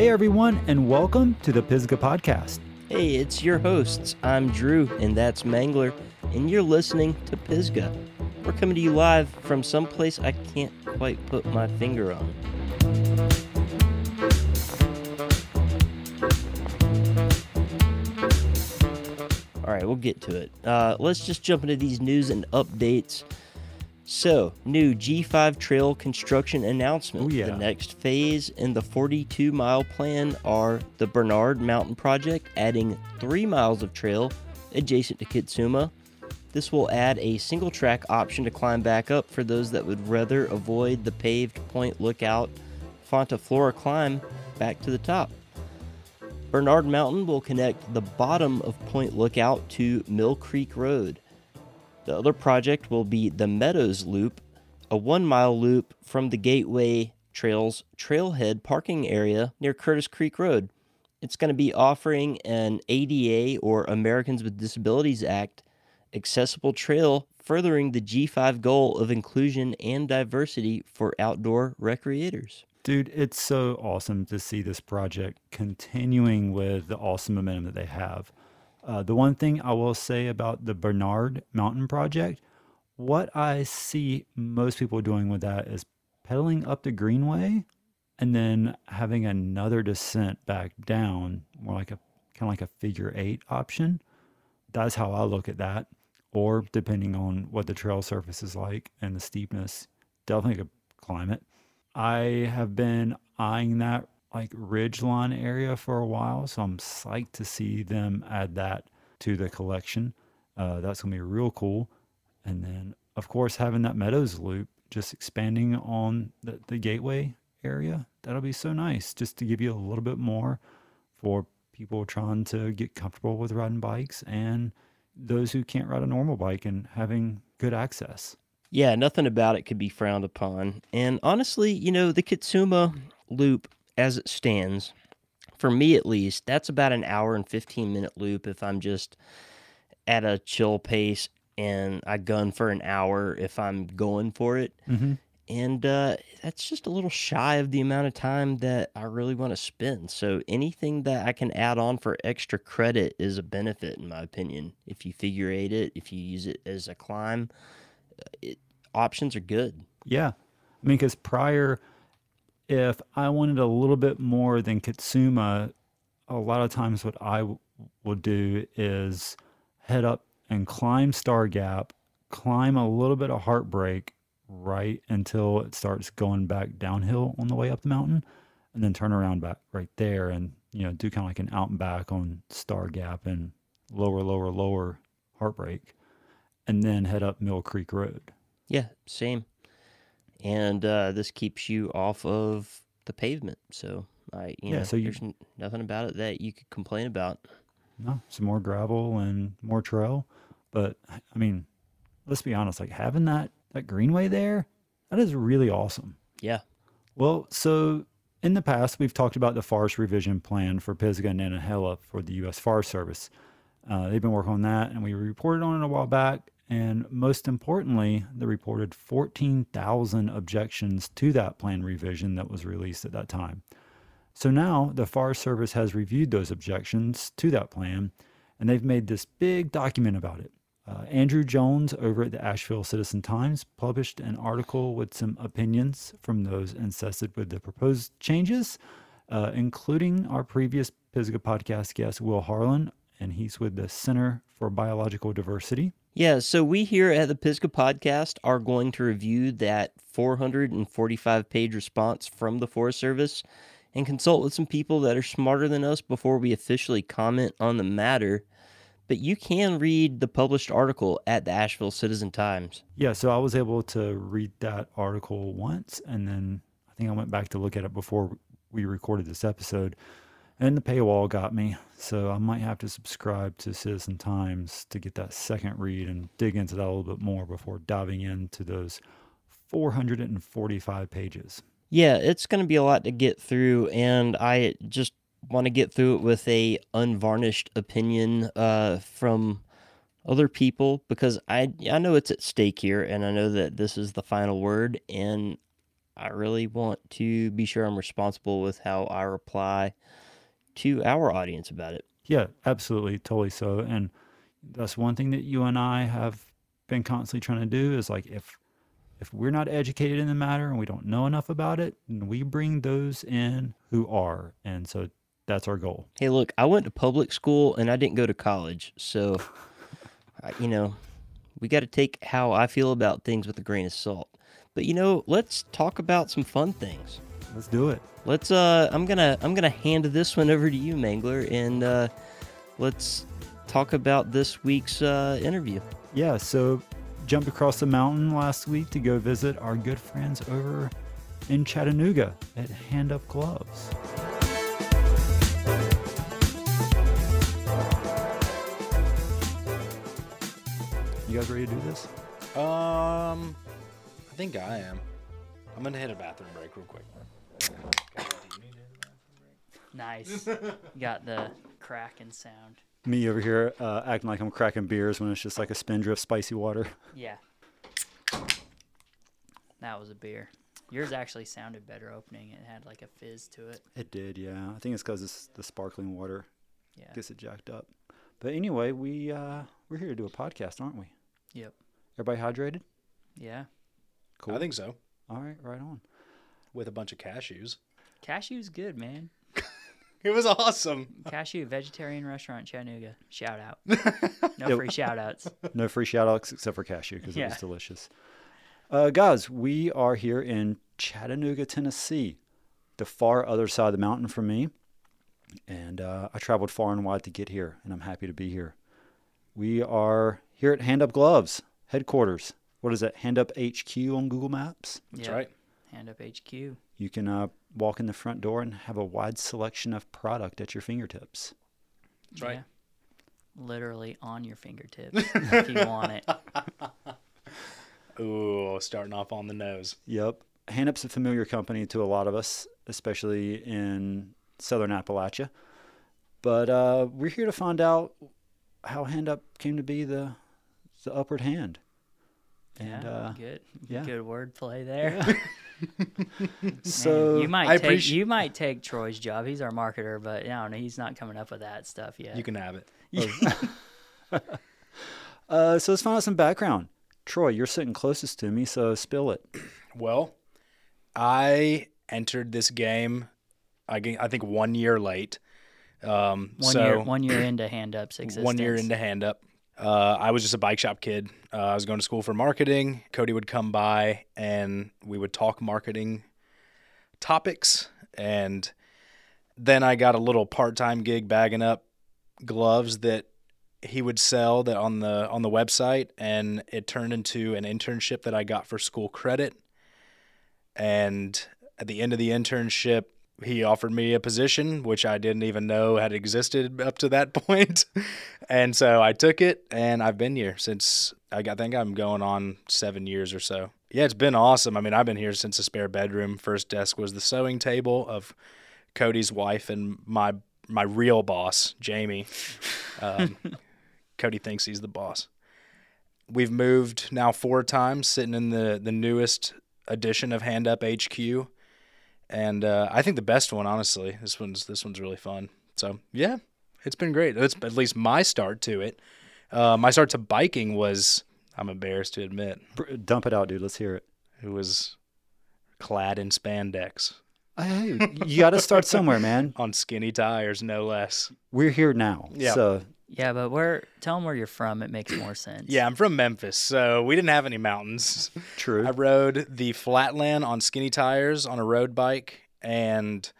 Hey, everyone, and welcome to the Pisgah Podcast. Hey, it's your hosts. I'm Drew, and that's Mangler, and you're listening to Pisgah. We're coming to you live from someplace I can't quite put my finger on. All right, we'll get to it. Uh, let's just jump into these news and updates. So, new G5 trail construction announcement. Oh, yeah. The next phase in the 42 mile plan are the Bernard Mountain Project, adding three miles of trail adjacent to Kitsuma. This will add a single track option to climb back up for those that would rather avoid the paved Point Lookout Fonta Flora climb back to the top. Bernard Mountain will connect the bottom of Point Lookout to Mill Creek Road. The other project will be the Meadows Loop, a one mile loop from the Gateway Trails trailhead parking area near Curtis Creek Road. It's going to be offering an ADA or Americans with Disabilities Act accessible trail, furthering the G5 goal of inclusion and diversity for outdoor recreators. Dude, it's so awesome to see this project continuing with the awesome momentum that they have. Uh, the one thing I will say about the Bernard Mountain Project, what I see most people doing with that is pedaling up the greenway and then having another descent back down, more like a kind of like a figure eight option. That's how I look at that. Or depending on what the trail surface is like and the steepness, definitely could climb it. I have been eyeing that like ridge line area for a while, so I'm psyched to see them add that to the collection. Uh, that's gonna be real cool. And then, of course, having that Meadows loop, just expanding on the, the gateway area, that'll be so nice. Just to give you a little bit more for people trying to get comfortable with riding bikes and those who can't ride a normal bike and having good access. Yeah, nothing about it could be frowned upon. And honestly, you know, the Kitsuma loop as it stands, for me at least, that's about an hour and 15 minute loop if I'm just at a chill pace and I gun for an hour if I'm going for it. Mm-hmm. And uh, that's just a little shy of the amount of time that I really want to spend. So anything that I can add on for extra credit is a benefit, in my opinion. If you figure eight it, if you use it as a climb, it, options are good. Yeah. I mean, because prior, if I wanted a little bit more than Kitsuma, a lot of times what I w- will do is head up and climb Star Gap, climb a little bit of Heartbreak right until it starts going back downhill on the way up the mountain, and then turn around back right there and, you know, do kind of like an out and back on Star Gap and lower, lower, lower Heartbreak, and then head up Mill Creek Road. Yeah, same. And uh, this keeps you off of the pavement. So I, you Yeah, know, so you- there's n- nothing about it that you could complain about. No, some more gravel and more trail. But I mean, let's be honest, like having that that greenway there, that is really awesome. Yeah. Well, so in the past, we've talked about the forest revision plan for Pisgah and Nantahala for the U.S. Forest Service. Uh, they've been working on that, and we reported on it a while back. And most importantly, the reported 14,000 objections to that plan revision that was released at that time. So now the Forest Service has reviewed those objections to that plan, and they've made this big document about it. Uh, Andrew Jones over at the Asheville Citizen Times published an article with some opinions from those incested with the proposed changes, uh, including our previous Pisgah podcast guest, Will Harlan, and he's with the Center for Biological Diversity. Yeah, so we here at the Pisgah Podcast are going to review that 445 page response from the Forest Service and consult with some people that are smarter than us before we officially comment on the matter. But you can read the published article at the Asheville Citizen Times. Yeah, so I was able to read that article once, and then I think I went back to look at it before we recorded this episode, and the paywall got me. So I might have to subscribe to Citizen Times to get that second read and dig into that a little bit more before diving into those 445 pages. Yeah, it's going to be a lot to get through, and I just want to get through it with a unvarnished opinion uh, from other people because I I know it's at stake here, and I know that this is the final word, and I really want to be sure I'm responsible with how I reply to our audience about it. Yeah, absolutely, totally so. And that's one thing that you and I have been constantly trying to do is like if if we're not educated in the matter and we don't know enough about it, then we bring those in who are. And so that's our goal. Hey, look, I went to public school and I didn't go to college. So, I- you know, we got to take how I feel about things with a grain of salt. But, you know, let's talk about some fun things. Let's do it. Let's uh I'm going to I'm going to hand this one over to you, Mangler, and uh let's talk about this week's uh interview. Yeah, so jumped across the mountain last week to go visit our good friends over in Chattanooga at Hand Up Gloves. You guys ready to do this? Um, I think I am. I'm gonna hit a bathroom break real quick. Nice. Got the cracking sound. Me over here uh, acting like I'm cracking beers when it's just like a spindrift spicy water. Yeah. That was a beer. Yours actually sounded better opening. It had like a fizz to it. It did, yeah. I think it's because it's the sparkling water Yeah. gets it jacked up. But anyway, we uh, we're here to do a podcast, aren't we? Yep. Everybody hydrated? Yeah. Cool. I think so. All right, right on. With a bunch of cashews. Cashew's good, man. It was awesome. Cashew vegetarian restaurant Chattanooga. Shout out. No free shout outs. No free shout outs except for cashew because it was delicious. Uh, guys, we are here in Chattanooga, Tennessee, the far other side of the mountain from me. And uh, I traveled far and wide to get here, and I'm happy to be here. We are here at Hand Up Gloves headquarters. What is that? Hand Up HQ on Google Maps. That's Yep. right. Hand up HQ. You can uh, walk in the front door and have a wide selection of product at your fingertips. That's right. Yeah. Literally on your fingertips if you want it. Ooh, starting off on the nose. Yep. Hand Up's a familiar company to a lot of us, especially in southern Appalachia. But uh, we're here to find out how Hand Up came to be the the upward hand. And yeah. uh, good. yeah. Good wordplay there. Man, so you might I take appreci- you might take Troy's job. He's our marketer, but I don't know. He's not coming up with that stuff yet. You can have it. uh, so let's find out some background. Troy, you're sitting closest to me, so spill it. Well, I entered this game, I think one year late. Um, one so year one year into hand ups existence. one year into hand up. Uh, I was just a bike shop kid. Uh, I was going to school for marketing. Cody would come by and we would talk marketing topics. And then I got a little part time gig bagging up gloves that he would sell that on the on the website and it turned into an internship that I got for school credit. And at the end of the internship, he offered me a position which I didn't even know had existed up to that point. and so I took it and I've been here since I think I'm going on 7 years or so. Yeah, it's been awesome. I mean, I've been here since the spare bedroom. First desk was the sewing table of Cody's wife and my my real boss, Jamie. Um, Cody thinks he's the boss. We've moved now four times, sitting in the the newest edition of Hand Up HQ, and uh, I think the best one, honestly. This one's this one's really fun. So yeah, it's been great. It's at least my start to it. Uh, my start to biking was, I'm embarrassed to admit. Dump it out, dude. Let's hear it. it was clad in spandex Hey, you got to start somewhere, man. on skinny tires, no less. We're here now. Yeah. So Yeah, but where tell them where you're from. It makes more sense. Yeah, I'm from Memphis, so we didn't have any mountains. true. I rode the flatland on skinny tires on a road bike and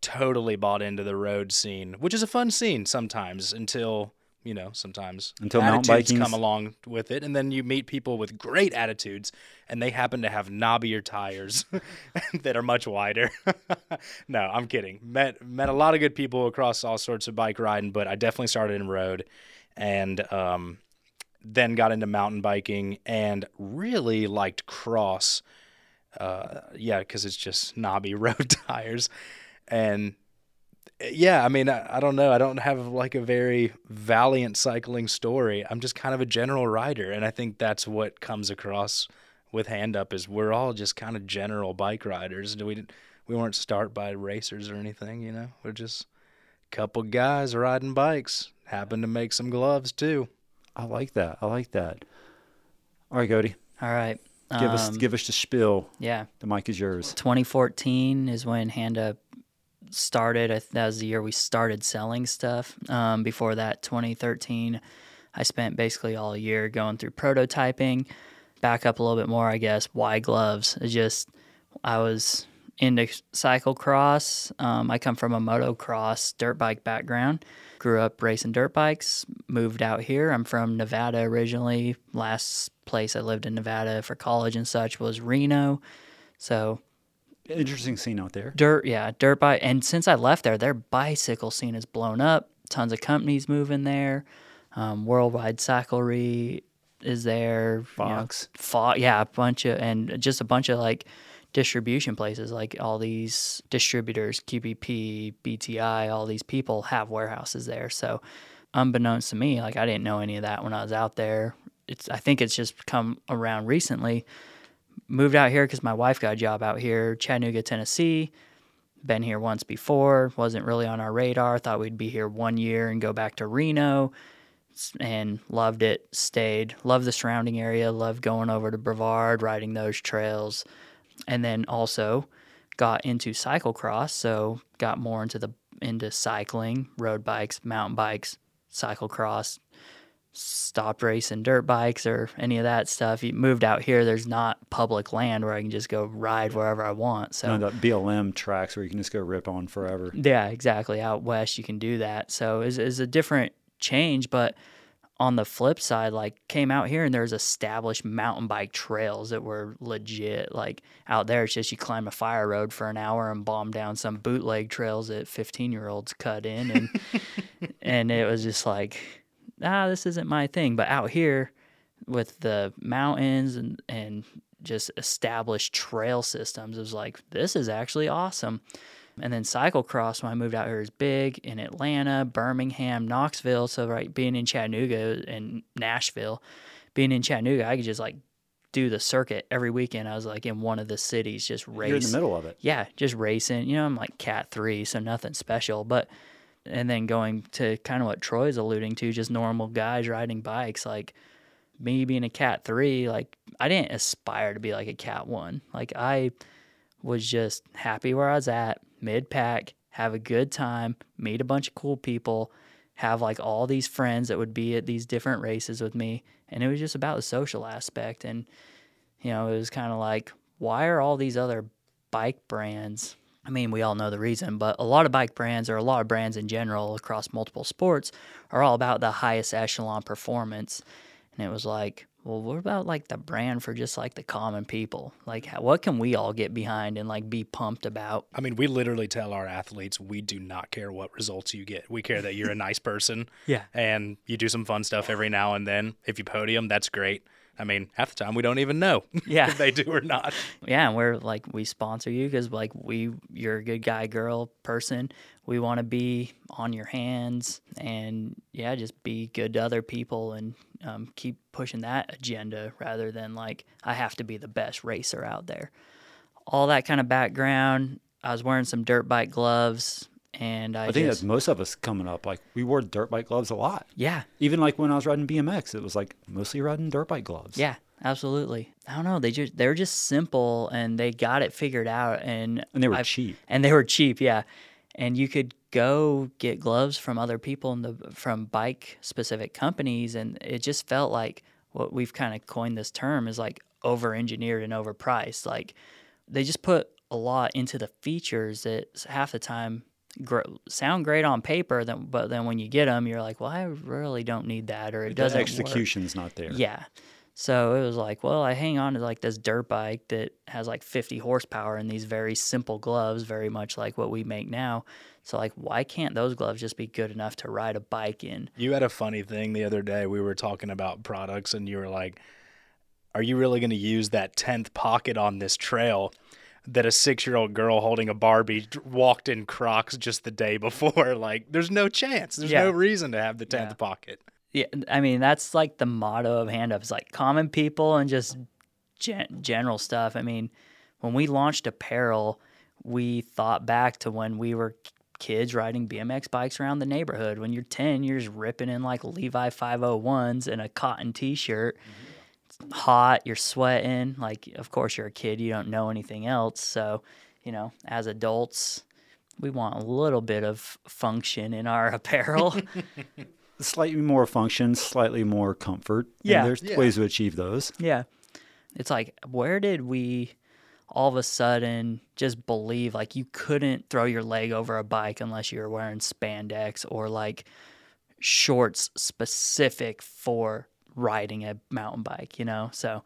totally bought into the road scene, which is a fun scene sometimes until, you know, sometimes Until mountain attitudes come along with it and then you meet people with great attitudes and they happen to have knobbier tires that are much wider. no, I'm kidding. Met met a lot of good people across all sorts of bike riding, but I definitely started in road and um then got into mountain biking and really liked cross. Uh, yeah, because it's just knobby road tires, and yeah, I mean, I, I don't know. I don't have like a very valiant cycling story. I'm just kind of a general rider, and I think that's what comes across with hand up is we're all just kind of general bike riders. We didn't, we weren't start by racers or anything, you know. We're just a couple guys riding bikes. Happen to make some gloves too. I like that. I like that. All right, Cody, All right. give us um, give us the spiel. Yeah. The mic is yours. 2014 is when Hand Up started. That was the year we started selling stuff. Um, before that, 2013, I spent basically all year going through prototyping. Back up a little bit more, I guess. Why gloves? It's just I was into cyclocross. Um, I come from a motocross dirt bike background. Grew up racing dirt bikes. Moved out here. I'm from Nevada originally. Last place I lived in Nevada for college and such was Reno. So Interesting scene out there. dirt yeah dirt bike. And since i left there their bicycle scene has blown up. Tons of companies moving there. Um, worldwide cyclery is there you know, Fox. Yeah a bunch of and just a bunch of like distribution places. Like all these distributors qbp bti all these people have warehouses there. So unbeknownst to me like i didn't know any of that when i was out there. It's i think it's just come around recently moved out here because my wife got a job out here, Chattanooga, Tennessee. Been here once before, wasn't really on our radar. Thought we'd be here one year and go back to Reno, and loved it. Stayed, loved the surrounding area, loved going over to Brevard, riding those trails, and then also got into cyclocross. So got more into the into cycling, road bikes, mountain bikes, cyclocross, stopped racing dirt bikes or any of that stuff. You moved out here, there's not public land where I can just go ride wherever I want. So None of that BLM tracks where you can just go rip on forever. yeah, exactly. Out west, you can do that. So it's, it's a different change, but on the flip side, like came out here and there's established mountain bike trails that were legit. Like out there, it's just you climb a fire road for an hour and bomb down some bootleg trails that 15 year olds cut in, and and it was just like, ah, this isn't my thing. But out here, with the mountains and and just established trail systems, it was like this is actually awesome. And then cyclocross when I moved out here is big in Atlanta, Birmingham, Knoxville. So right, being in Chattanooga and Nashville, being in Chattanooga, I could just like do the circuit every weekend. I was like in one of the cities, just race. You're in the middle of it. Yeah, just racing. You know, I'm like cat three, so nothing special. But and then going to kind of what Troy's alluding to, just normal guys riding bikes. Like me being a cat three, like I didn't aspire to be like a cat one. Like I was just happy where I was at, mid pack, have a good time, meet a bunch of cool people, have like all these friends that would be at these different races with me. And it was just about the social aspect. And, you know, it was kind of like, why are all these other bike brands? I mean, we all know the reason, but a lot of bike brands or a lot of brands in general across multiple sports are all about the highest echelon performance. And it was like, well, what about like the brand for just like the common people? Like, how, what can we all get behind and like be pumped about? I mean, we literally tell our athletes we do not care what results you get. We care that you're a nice person. Yeah. And you do some fun stuff every now and then. If you podium, that's great. I mean, half the time we don't even know Yeah. if they do or not. yeah, and we're like we sponsor you because like we you're a good guy, girl, person. We want to be on your hands and yeah, just be good to other people and um, keep pushing that agenda rather than like I have to be the best racer out there. All that kind of background. I was wearing some dirt bike gloves and I, I think just, that's most of us coming up. Like we wore dirt bike gloves a lot. yeah, Even like when I was riding BMX, it was like mostly riding dirt bike gloves. yeah, absolutely. I don't know. They just they're just simple and they got it figured out and And they were I've- cheap. and they were cheap, yeah. And you could go get gloves from other people in the from bike specific companies, and it just felt like what we've kind of coined this term is like over engineered and overpriced. Like they just put a lot into the features that half the time gr- sound great on paper, then but then when you get them, you're like, well, I really don't need that, or it The doesn't work. execution's not there. Yeah. So it was like, well, I hang on to like this dirt bike that has like 50 horsepower and these very simple gloves, very much like what we make now. So like, why can't those gloves just be good enough to ride a bike in? You had a funny thing the other day. We were talking about products, and you were like, Are you really going to use that 10th pocket on this trail? That a six year old girl holding a Barbie walked in Crocs just the day before. Like, there's no chance. There's Yeah. no reason to have the 10th Yeah. pocket. Yeah, I mean that's like the motto of Hand Up. It's like common people and just gen- general stuff. I mean, when we launched apparel, we thought back to when we were kids riding BMX bikes around the neighborhood. When you're 10, you're just ripping in like Levi 501s and a cotton t shirt. Mm-hmm. It's hot, you're sweating. Like, of course, you're a kid, you don't know anything else. So, you know, as adults, we want a little bit of function in our apparel. Slightly more function, slightly more comfort. and Yeah. there's Yeah. ways to achieve those. Yeah. It's like, where did we all of a sudden just believe like you couldn't throw your leg over a bike unless you were wearing spandex or like shorts specific for riding a mountain bike, you know? So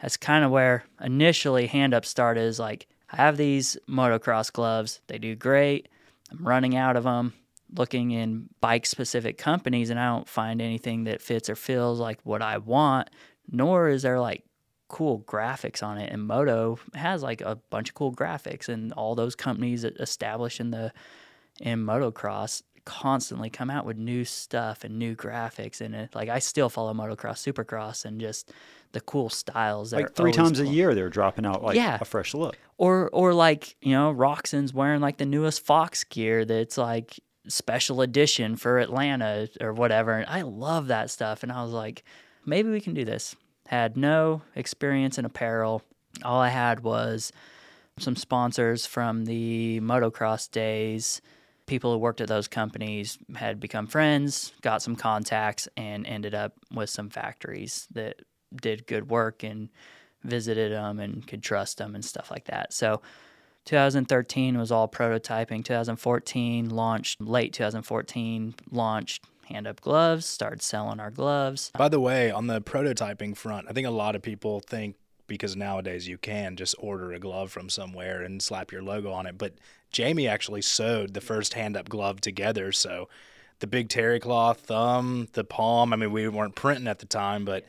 that's kind of where initially Hand Up started is like, I have these motocross gloves. They do great. I'm running out of them, looking in bike specific companies, and I don't find anything that fits or feels like what I want, nor is there like cool graphics on it. And Moto has like a bunch of cool graphics, and all those companies established in the in motocross constantly come out with new stuff and new graphics and it. Like I still follow motocross, supercross, and just the cool styles. that Like three times a year, they're dropping out like Yeah. a fresh look. Or or like you know, Roczen's wearing like the newest Fox gear that's like special edition for Atlanta or whatever. And I love that stuff. And I was like, maybe we can do this. Had no experience in apparel. All I had was some sponsors from the motocross days. People who worked at those companies had become friends, got some contacts, and ended up with some factories that did good work and visited them and could trust them and stuff like that. So 2013 was all prototyping. 2014 launched, late 2014 launched Hand Up Gloves, started selling our gloves. By the way, on the prototyping front, I think a lot of people think because nowadays you can just order a glove from somewhere and slap your logo on it. But Jamie actually sewed the first hand up glove together. So the big terry cloth thumb, the palm, I mean, we weren't printing at the time, but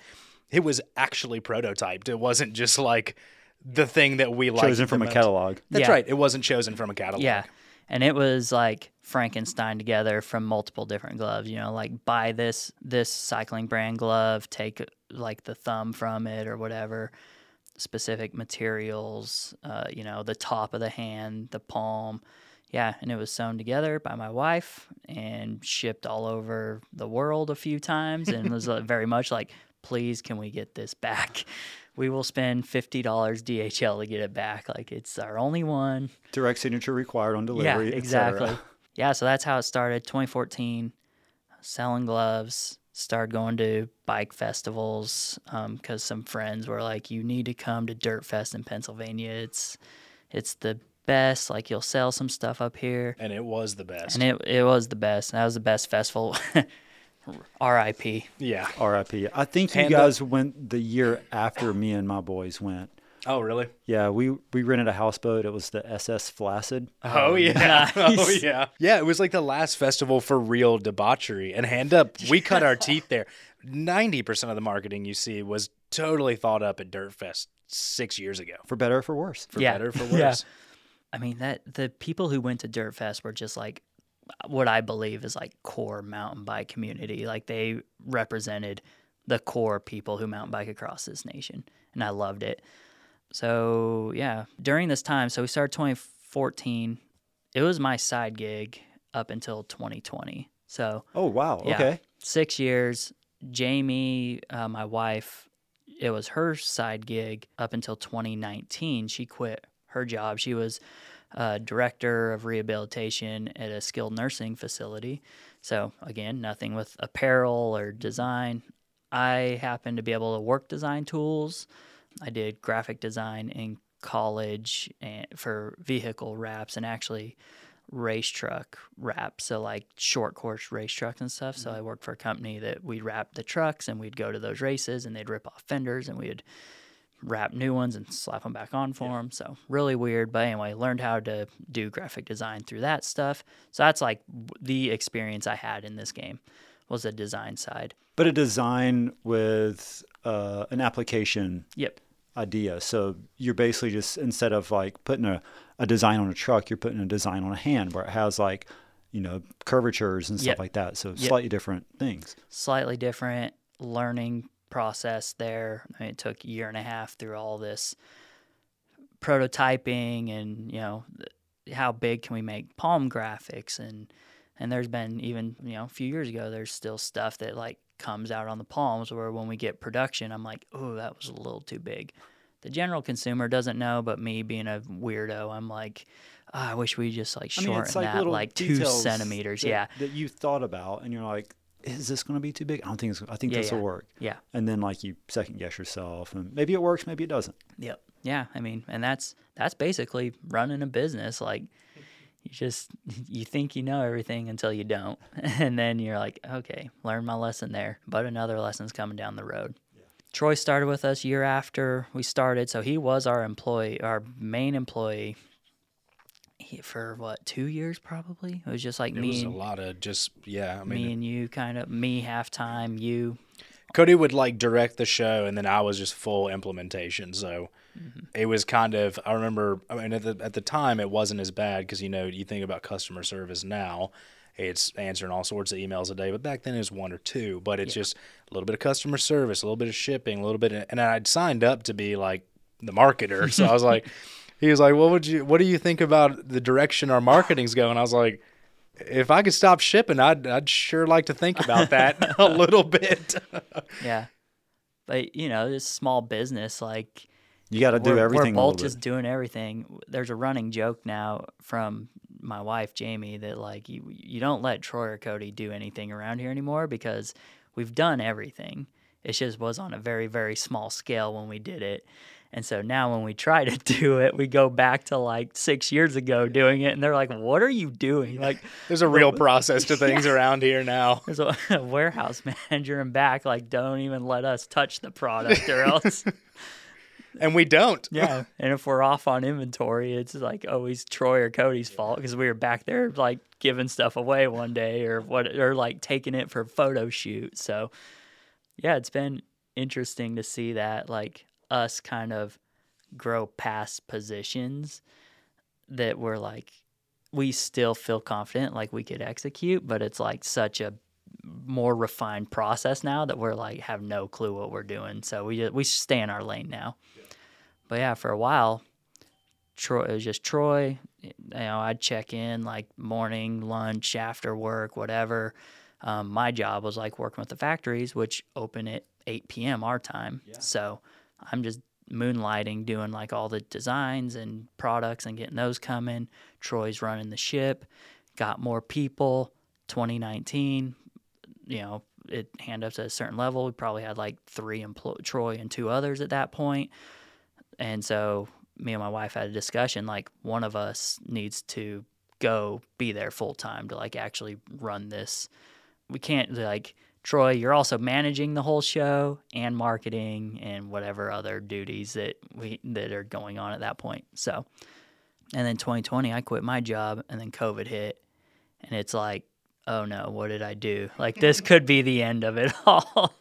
it was actually prototyped. It wasn't just like the thing that we liked. Chosen the from a catalog. That's Yeah. right. It wasn't chosen from a catalog. Yeah. And it was like Frankenstein together from multiple different gloves, you know, like buy this this cycling brand glove, take like the thumb from it or whatever, specific materials, uh, you know, the top of the hand, the palm. Yeah, and it was sewn together by my wife and shipped all over the world a few times and it was uh, very much like, please, can we get this back? We will spend $50 DHL to get it back. Like, it's our only one Direct signature required on delivery. yeah, exactly. yeah, so that's how it started. 2014, selling gloves. Started going to bike festivals um, because some friends were like, "You need to come to Dirt Fest in Pennsylvania. It's it's the best. Like you'll sell some stuff up here." And it was the best. And it it was the best. That was the best festival. R.I.P. yeah. RIP. I think you Hand up. guys went the year after me and my boys went. Oh, really? Yeah, we we rented a houseboat. It was the SS Flaccid. Oh, oh yeah. Oh yeah. Yeah, it was like the last festival for real debauchery. And hand up, we cut our teeth there. 90% of the marketing you see was totally thought up at Dirt Fest 6 years ago. For better or for worse. For Yeah. better for Yeah. worse. I mean that the people who went to Dirt Fest were just like what I believe is like core mountain bike community. Like they represented the core people who mountain bike across this nation, and I loved it. So yeah, during this time, so we started 2014. It was my side gig up until 2020. So Oh wow. yeah, Okay. six years. Jamie, uh, my wife, it was her side gig up until 2019. She quit her job. She was uh, director of rehabilitation at a skilled nursing facility. So, again, nothing with apparel or design. I happened to be able to work design tools. I did graphic design in college and for vehicle wraps and actually race truck wrap. So like short course race trucks and stuff. So I worked for a company that we'd wrap the trucks and we'd go to those races and they'd rip off fenders and we'd wrap new ones and slap them back on for them. So really weird. But anyway, learned how to do graphic design through that stuff. So that's like the experience I had in this game was the design side. But a design with uh, an application Yep. Idea. So you're basically just instead of like putting a, a design on a truck, you're putting a design on a hand where it has like, you know, curvatures and stuff Yep. like that. So Yep. slightly different things. slightly different learning process there. I mean, it took a year and a half through all this prototyping and you know how big can we make palm graphics and and there's been even you know a few years ago there's still stuff that like comes out on the palms where when we get production i'm like oh that was a little too big the general consumer doesn't know but me being a weirdo i'm like "Oh, i wish we just like I shorten mean, like that like two centimeters that, yeah that you thought about, and you're like, is this going to be too big? I don't think it's. I think Yeah, this yeah. will work. yeah And then like you second guess yourself, and maybe it works, maybe it doesn't. Yep. Yeah, I mean, and that's that's basically running a business. Like you just you think you know everything until you don't, and then you're like, okay, learn my lesson there. But another lesson's coming down the road. Troy started with us year after we started, so he was our employee, our main employee. He, for what two years probably? It was just like It me was a lot of just yeah. I mean, me and you, kind of me half time, you Cody would like direct the show, and then I was just full implementation. So it was kind of. I remember. I mean, at the at the time, it wasn't as bad because you know you think about customer service now, it's answering all sorts of emails a day, but back then it was one or two. But it's just a little bit of customer service, a little bit of shipping, a little bit, of, and I'd signed up to be like the marketer, so I was like. He was like, "What would you? What do you think about the direction our marketing's going?" I was like, "If I could stop shipping, I'd I'd sure like to think about that a little bit." yeah. But you know, this small business like You got to do we're, everything. We're both just doing everything. There's a running joke now from my wife Jamie that like you you don't let Troy or Cody do anything around here anymore because we've done everything. It just was on a very very small scale when we did it. And so now when we try to do it, we go back to like six years ago doing it, and they're like, "What are you doing?" Like, There's a real process to things around here now. there's a, a warehouse manager and back, like, don't even let us touch the product, or else And we don't. Yeah, and if we're off on inventory, it's like always Troy or Cody's fault because we were back there like giving stuff away one day or what, or like taking it for photo shoot. So, yeah, it's been interesting to see that like us kind of grow past positions that we're like we still feel confident like we could execute, but it's like such a more refined process now that we're like have no clue what we're doing. So we just, we stay in our lane now. But yeah, for a while, Troy it was just Troy. You know, I'd check in like morning, lunch, after work, whatever. Um, my job was like working with the factories, which open at 8 p.m. our time. So I'm just moonlighting, doing like all the designs and products and getting those coming. Troy's running the ship. Got more people. 2019, you know, it hand up to a certain level. We probably had like three employ Troy and two others at that point. And so me and my wife had a discussion like one of us needs to go be there full time to like actually run this. We can't like Troy, you're also managing the whole show and marketing and whatever other duties that we that are going on at that point. So and then 2020 I quit my job and then COVID hit and it's like oh no, what did I do? Like this could be the end of it all.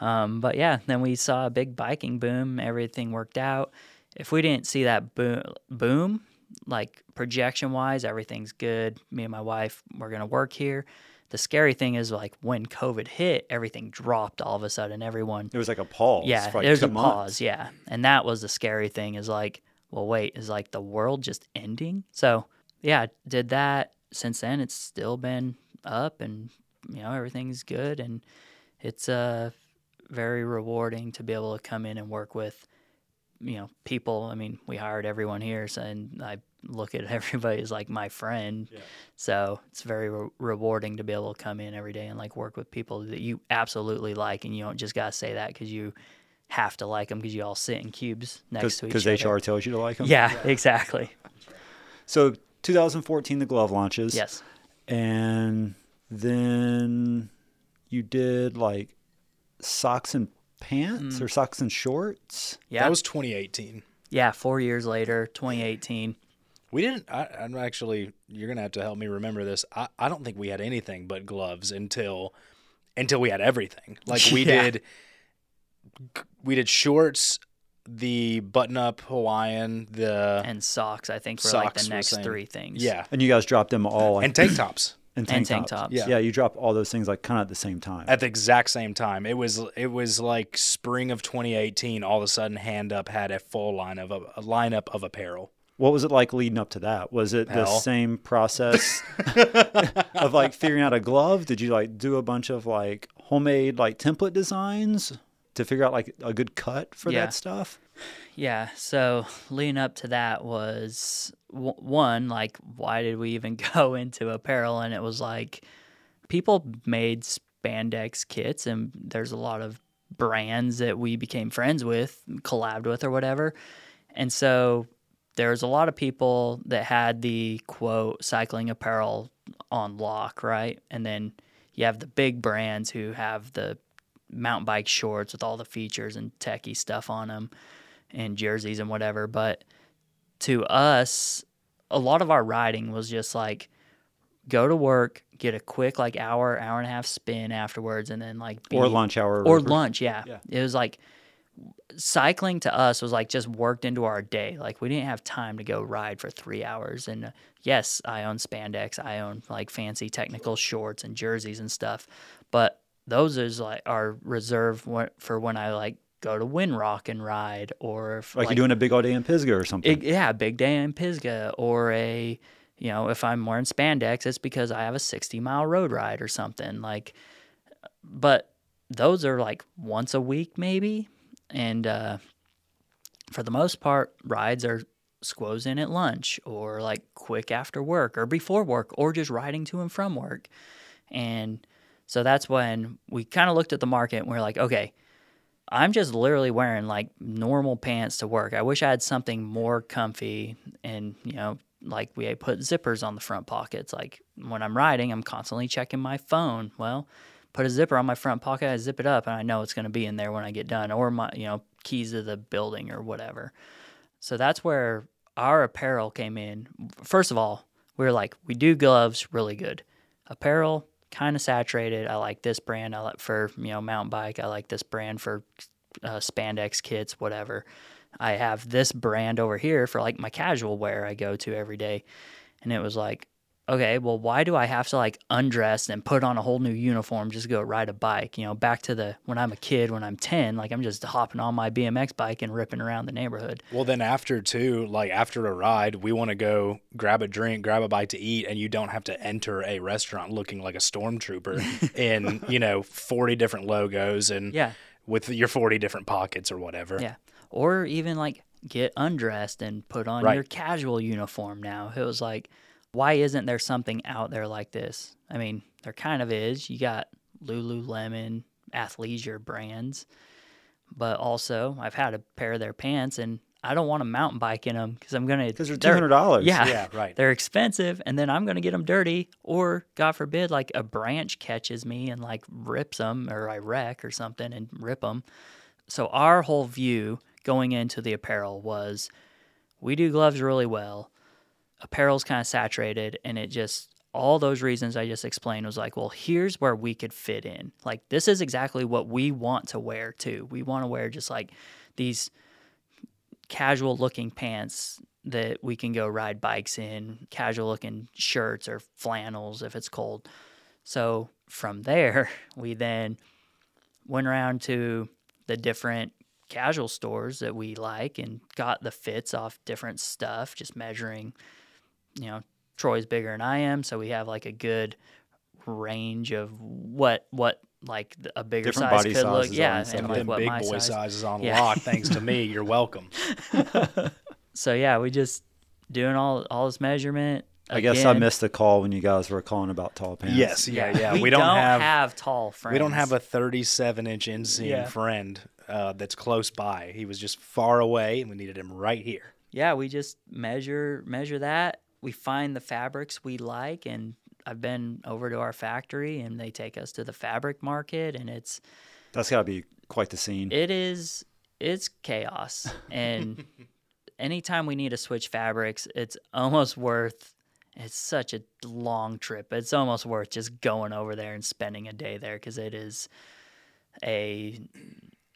Um, but yeah, then we saw a big biking boom. Everything worked out. If we didn't see that boom, boom, like projection wise, everything's good. Me and my wife, we're gonna work here. The scary thing is like when COVID hit, everything dropped all of a sudden. Everyone, It was like a pause. yeah, like there's two a months. pause. Yeah, and that was the scary thing. Is like, well, wait, is like the world just ending? So yeah, did that. Since then, it's still been up, and you know everything's good, and it's uh very rewarding to be able to come in and work with you know people. I mean, we hired everyone here, so and I look at everybody as like my friend. So it's very re- rewarding to be able to come in every day and like work with people that you absolutely like, and you don't just gotta say that because you have to like them because you all sit in cubes next to each other. Because. HR tells you to like them. Yeah, exactly. So 2014, the glove launches. Yes. And then you did like socks and pants or mm. socks and shorts. Yeah. That was 2018. yeah. Four years later, 2018. We didn't. I, I'm actually. You're gonna have to help me remember this. I, I don't think we had anything but gloves until until we had everything. Like we Yeah. did. We did shorts, the button-up Hawaiian, the and socks. I think were like the next three things. yeah, And you guys dropped them all. And tank tops. And tank, tank tops. tops. Yeah. Yeah. you drop all those things like kind of at the same time. at the exact same time. It was it was like spring of 2018. All of a sudden, Hand Up had a full line of a, a lineup of apparel. what was it like leading up to that? Was it the same process of like figuring out a glove? Did you like do a bunch of like homemade like template designs to figure out like a good cut for Yeah. that stuff? Yeah. So leading up to that was w- one, like, why did we even go into apparel? And it was like people made spandex kits, and there's a lot of brands that we became friends with, collabed with, or whatever. And so there's a lot of people that had the quote cycling apparel on lock, right? And then you have the big brands who have the mountain bike shorts with all the features and techie stuff on them and jerseys and whatever. But to us, a lot of our riding was just like go to work, get a quick like hour, hour and a half spin afterwards, and then like be, Or lunch hour? or whatever. lunch. Yeah. Yeah. it was like cycling to us was like just worked into our day. Like we didn't have time to go ride for three hours. And uh, yes, I own spandex. I own like fancy technical shorts and jerseys and stuff. But those is like are reserved for when I like go to Windrock and ride, or if, Like, you're doing a big old day in Pisgah or something. it, yeah, big day in Pisgah, or a, you know, if I'm wearing spandex, it's because I have a 60 mile road ride or something. Like, but those are like once a week maybe, and uh, for the most part, rides are squoze in at lunch or like quick after work or before work or just riding to and from work, and so that's when we kind of looked at the market and we're like, okay, I'm just literally wearing like normal pants to work. I wish I had something more comfy and, you know, like we put zippers on the front pockets. Like when I'm riding, I'm constantly checking my phone. Well, put a zipper on my front pocket, I zip it up and I know it's going to be in there when I get done or my, you know, keys to the building or whatever. So that's where our apparel came in. First of all, we were like, we do gloves really good. Apparel, kind of saturated. I like this brand. I like for you know mountain bike. I like this brand for uh, spandex kits, whatever. I have this brand over here for like my casual wear I go to every day, and it was like, okay, well, why do I have to like undress and put on a whole new uniform just to go ride a bike? You know, back to the when I'm a kid, when I'm ten, like I'm just hopping on my BMX bike and ripping around the neighborhood. Well, then after too, like after a ride, we want to go grab a drink, grab a bite to eat, and you don't have to enter a restaurant looking like a stormtrooper in you know forty different logos and Yeah. with your forty different pockets or whatever. Yeah. Or even like get undressed and put on Right. your casual uniform now. It was like, why isn't there something out there like this? I mean, there kind of is. You got Lululemon, athleisure brands, but also I've had a pair of their pants and I don't want a mountain bike in them because I'm gonna. Because they're two hundred dollars. Yeah, Yeah, right. They're expensive, and then I'm gonna get them dirty, or God forbid, like a branch catches me and like rips them, or I wreck or something and rip them. So our whole view going into the apparel was, we do gloves really well. Apparel's kind of saturated, and it just all those reasons I just explained was like, well, here's where we could fit in. Like this is exactly what we want to wear too. We want to wear just like these casual looking pants that we can go ride bikes in, casual looking shirts or flannels if it's cold. So from there, we then went around to the different casual stores that we like and got the fits off different stuff, just measuring, you know, Troy's bigger than I am, so we have like a good range of what what like a bigger Different size body could look. sizes Yeah, on and like what big my boy size. sizes on Yeah. lock. Thanks to me, you're welcome. So yeah, we just doing all all this measurement. I guess I missed the call when you guys were calling about tall pants. Yes, yeah, yeah. We, We, don't, have, have, tall friends. we don't have a 37 inch inseam Yeah. friend uh, that's close by. He was just far away, and we needed him right here. yeah. We just measure measure that. We find the fabrics we like, and I've been over to our factory, and they take us to the fabric market, and it's That's got to be quite the scene. it is it's chaos and anytime we need to switch fabrics it's almost worth it's such a long trip it's almost worth just going over there and spending a day there because it is a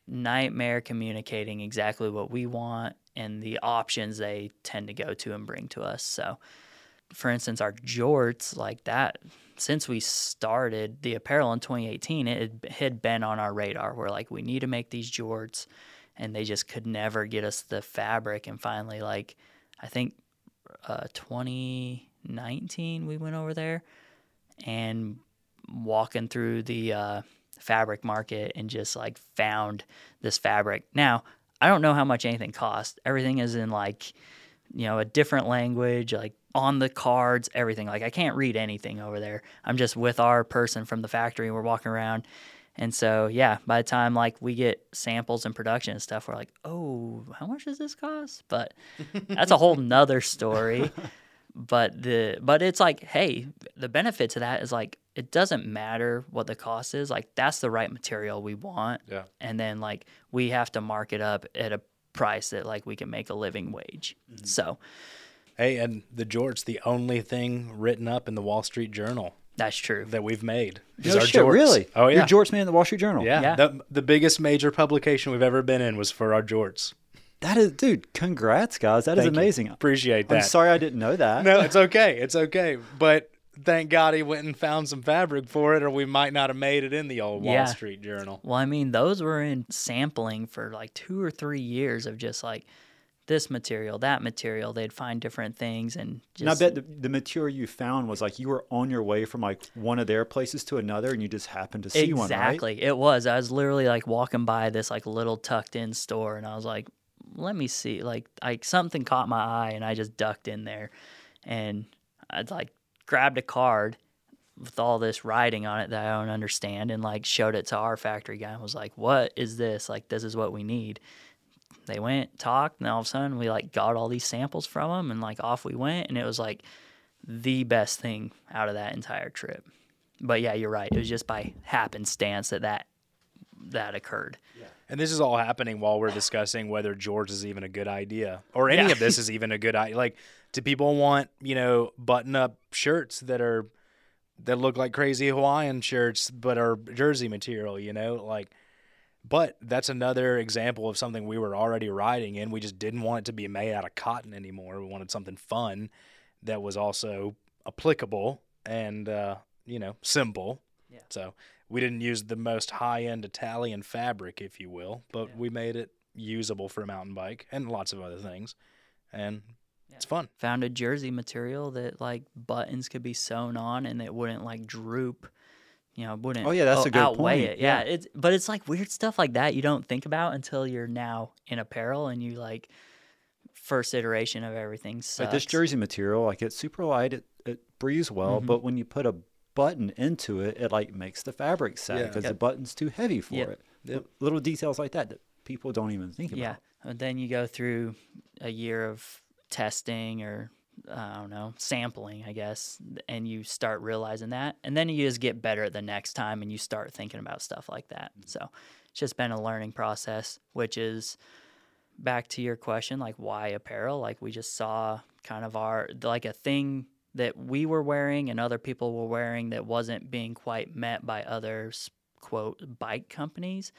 nightmare communicating exactly what we want and the options they tend to go to and bring to us so for instance, our jorts like that. Since we started the apparel in 2018, it had- been on our radar. We're like, we need to make these jorts, and they just could never get us the fabric. And finally, like, I think uh, 2019, we went over there and walking through the uh, fabric market and just like found this fabric. Now, I don't know how much anything costs. Everything is in like, you know, a different language, like on the cards, everything. Like I can't read anything over there. I'm just with our person from the factory. And we're walking around. And so, yeah, by the time like we get samples and production and stuff, we're like, oh, how much does this cost? But that's a whole nother story. but the but it's like, hey, the benefit to that is like it doesn't matter what the cost is. Like that's the right material we want. Yeah. And then like we have to mark it up at a price that like we can make a living wage. Mm-hmm. So Hey, and the jort's the only thing written up in the Wall Street Journal that's true. that we've made. is No our shit, jorts. really? Oh yeah. You're George Man in the Wall Street Journal. yeah. Yeah. The, the biggest major publication we've ever been in was for our jorts. That is, dude. Congrats, guys. That is Thank you. amazing. Appreciate that. I'm sorry I didn't know that. No, it's okay. It's okay. But thank God he went and found some fabric for it, or we might not have made it in the old Wall Yeah. Street Journal. Well, I mean, those were in sampling for like two or three years of just like this material, that material. They'd find different things and just And I bet the, the material you found was like you were on your way from like one of their places to another, and you just happened to see one, right? exactly it was. I was literally like walking by this like little tucked in store, and I was like, let me see. Like, like something caught my eye, and I just ducked in there, and I'd like grabbed a card with all this writing on it that I don't understand, and like showed it to our factory guy and was like, "What is this? Like, this is what we need." They went, talked, and all of a sudden we like got all these samples from them, and like off we went, and it was like the best thing out of that entire trip. But yeah, you're right. It was just by happenstance that that that occurred. And this is all happening while we're discussing whether George is even a good idea or any Yeah. of this is even a good idea. Like, do people want, you know, button up shirts that are, that look like crazy Hawaiian shirts, but are jersey material, you know? Like, but that's another example of something we were already riding in. We just didn't want it to be made out of cotton anymore. We wanted something fun that was also applicable and, uh, you know, simple. Yeah. So we didn't use the most high end Italian fabric, if you will, but we made it usable for a mountain bike and lots of other things. And it's fun. Found a jersey material that like buttons could be sewn on and it wouldn't like droop. You know, wouldn't Oh, yeah, that's a good outweigh point. it. Yeah, Yeah. it's but it's like weird stuff like that you don't think about until you're now in apparel and you like first iteration of everything. Sucks. Like this jersey material, like it's super light, it, it breathes well, Mm-hmm. but when you put a button into it, it like makes the fabric sag Yeah. because the button's too heavy for Yep. it. L- Little details like that that people don't even think about. Yeah. And then you go through a year of testing or I don't know, sampling, I guess, and you start realizing that. And then you just get better at the next time and you start thinking about stuff like that. Mm-hmm. So it's just been a learning process, which is back to your question, like why apparel? Like we just saw kind of our, like a thing that we were wearing and other people were wearing that wasn't being quite met by other quote bike companies.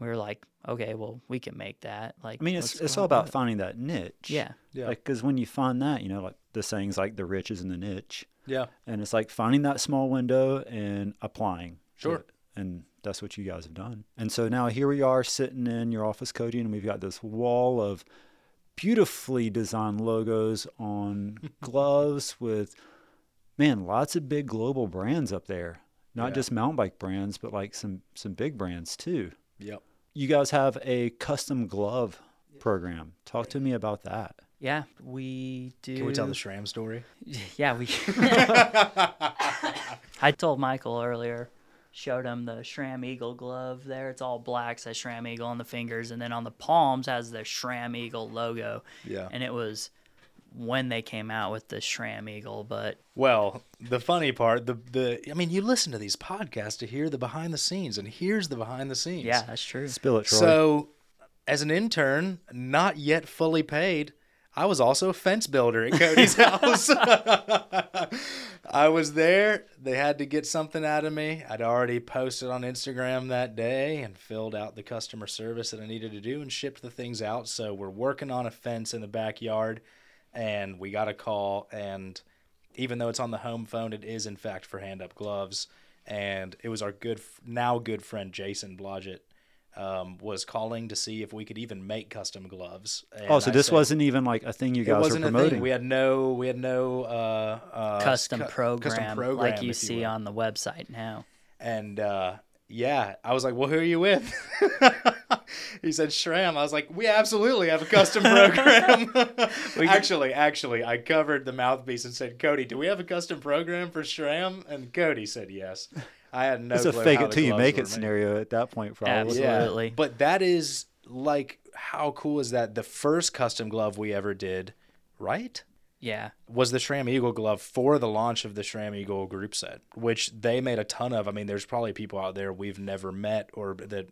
We were like, okay, well, we can make that. Like, I mean, it's it's all about it. finding that niche. Yeah. Yeah. Like, because when you find that, you know, like the sayings like the rich is in the niche, Yeah. and it's like finding that small window and applying. Sure. it. And that's what you guys have done. And so now here we are sitting in your office, Cody, and we've got this wall of beautifully designed logos on gloves with, man, lots of big global brands up there. Not Yeah. just mountain bike brands, but like some some big brands too. Yep. You guys have a custom glove program. Talk to me about that. Yeah, we do. Can we tell the SRAM story? Yeah, we. I told Michael earlier, showed him the SRAM Eagle glove there. It's all black, says SRAM Eagle on the fingers, and then on the palms has the SRAM Eagle logo. Yeah. And it was when they came out with the SRAM Eagle, but Well, the funny part, the the I mean, you listen to these podcasts to hear the behind the scenes, and here's the behind the scenes. yeah, that's true. Spill it, Troy. So, as an intern, not yet fully paid, I was also a fence builder at Cody's house. I was there. They had to get something out of me. I'd already posted on Instagram that day and filled out the customer service that I needed to do and shipped the things out. So, we're working on a fence in the backyard, and we got a call, and even though it's on the home phone, it is in fact for hand up gloves. And it was our good, now good friend Jason Blodgett um, was calling to see if we could even make custom gloves. And oh, so I this said- wasn't even like a thing you guys were wasn't a promoting. thing. We had no, we had no uh, uh, custom, cu- program, custom program, like you if see will. on the website now. And uh, yeah, I was like, "Well, who are you with?" he said, "SRAM." I was like, "We absolutely have a custom program." actually, actually, I covered the mouthpiece and said, "Cody, do we have a custom program for SRAM?" And Cody said, "Yes." I had no. it's a clue fake it till you make it made. scenario at that point, probably. Absolutely. Absolutely. But that is like, how cool is that? The first custom glove we ever did, right? Yeah, was the SRAM Eagle glove for the launch of the SRAM Eagle group set, which they made a ton of. I mean, there's probably people out there we've never met, or that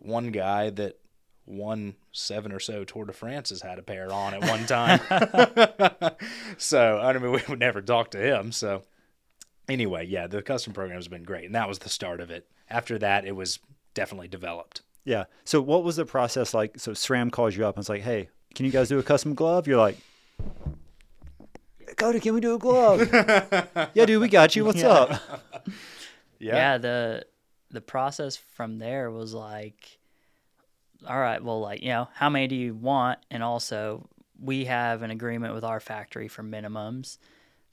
one guy that won seven or so Tour de France has had a pair on at one time. so I mean, we would never talk to him. So anyway, yeah, the custom program has been great, and that was the start of it. After that, it was definitely developed. Yeah. So what was the process like? So SRAM calls you up and it's like, hey, can you guys do a custom glove? You're like, Cody, can we do a glove? yeah, dude, we got you. What's up? yeah. The the process from there was like, all right, well, like you know, how many do you want? And also, we have an agreement with our factory for minimums,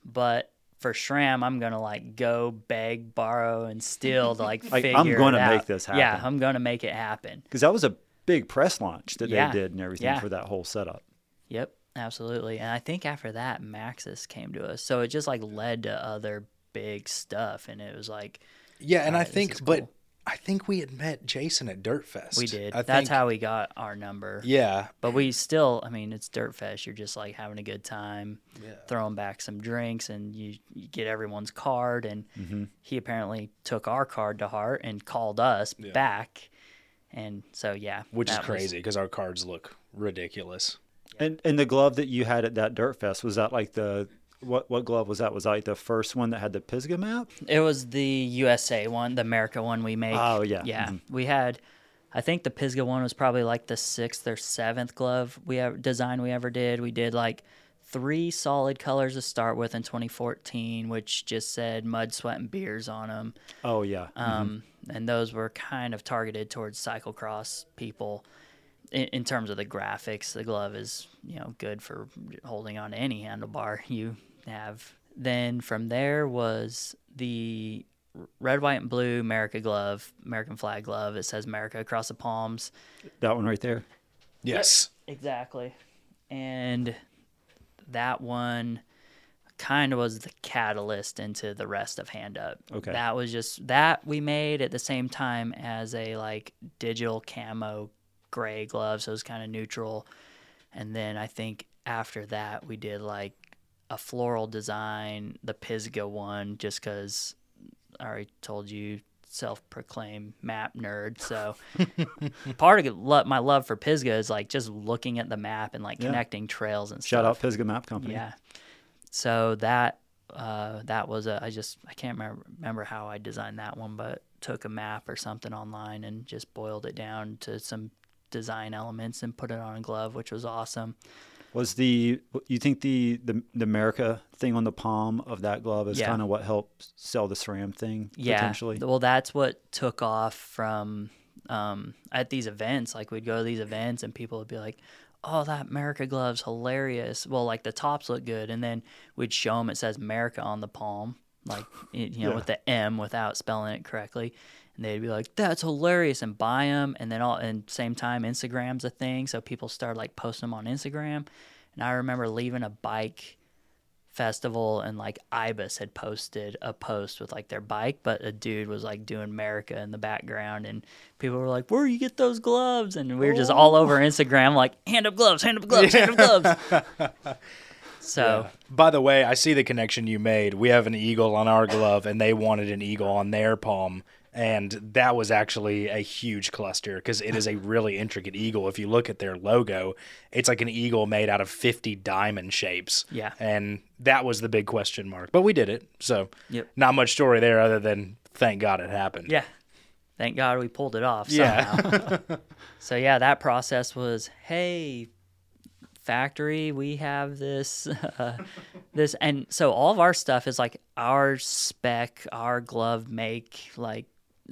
but for SRAM, I'm gonna like go beg, borrow, and steal to like, Like, figure I'm gonna it make this happen. Yeah. I'm gonna make it happen. Because that was a big press launch that Yeah. they did and everything Yeah. for that whole setup. Yep, absolutely. And I think after that, Maxxis came to us, so it just like led to other big stuff, and it was like Yeah, and I think, is but cool. I think we had met Jason at Dirtfest. we did. I That's think, how we got our number. Yeah, But we still, I mean, it's Dirt Fest. You're just like having a good time, Yeah. throwing back some drinks, and you, you get everyone's card. And Mm-hmm. he apparently took our card to heart and called us Yeah. back. And so, yeah. which is crazy because our cards look ridiculous. And and the glove that you had at that Dirt Fest was that like the what what glove was that? Was that like the first one that had the Pisgah map? It was the USA one, the America one we made. Oh, yeah. Yeah. Mm-hmm. We had, I think the Pisgah one was probably like the sixth or seventh glove we ever, design we ever did. We did like three solid colors to start with in 2014, which just said mud, sweat, and beers on them. Oh yeah. Um, And those were kind of targeted towards cyclocross people. In, in terms of the graphics, the glove is you know good for holding on to any handlebar you have. Then from there was the red, white, and blue America glove, American flag glove. It says America across the palms. that one right there. Yes. Exactly. And that one kind of was the catalyst into the rest of Hand Up. Okay. That was just that we made at the same time as a like digital camo gray gloves. so it was kind of neutral. And then I think after that we did like a floral design, the Pisgah one, just because I already told you self-proclaimed map nerd. So part of lo- my love for Pisgah is like just looking at the map and like Yeah. connecting trails and stuff. Shout stuff. out Pisgah Map Company. Yeah. So that uh, that was a I just I can't remember remember how I designed that one, but took a map or something online and just boiled it down to some design elements and put it on a glove, which was awesome. Was the you think the the, the America thing on the palm of that glove is Yeah. kind of what helped sell the SRAM thing Yeah. potentially? Well, that's what took off from um, at these events. Like we'd go to these events and people would be like, "Oh, that America glove's hilarious." Well, like the tops look good, and then we'd show them it says America on the palm, like you know Yeah. with the M without spelling it correctly. And they'd be like, "That's hilarious," and buy them. And then all, and same time, Instagram's a thing, so people started like posting them on Instagram. And I remember leaving a bike festival and like Ibis had posted a post with like their bike, but a dude was like doing America in the background and people were like, Where you get those gloves? And we were just all oh. over Instagram like hand up gloves, hand up gloves, hand up gloves. So By the way, I see the connection you made. We have an eagle on our glove, and they wanted an eagle on their palm. And that was actually a huge cluster because it is a really intricate eagle. If you look at their logo, it's like an eagle made out of 50 diamond shapes. Yeah. And that was the big question mark. But we did it. So, Yep. not much story there other than thank God it happened. yeah. Thank God we pulled it off Yeah. so yeah, that process was, hey, factory. We have this, uh, this, and so all of our stuff is like our spec, our glove make, like,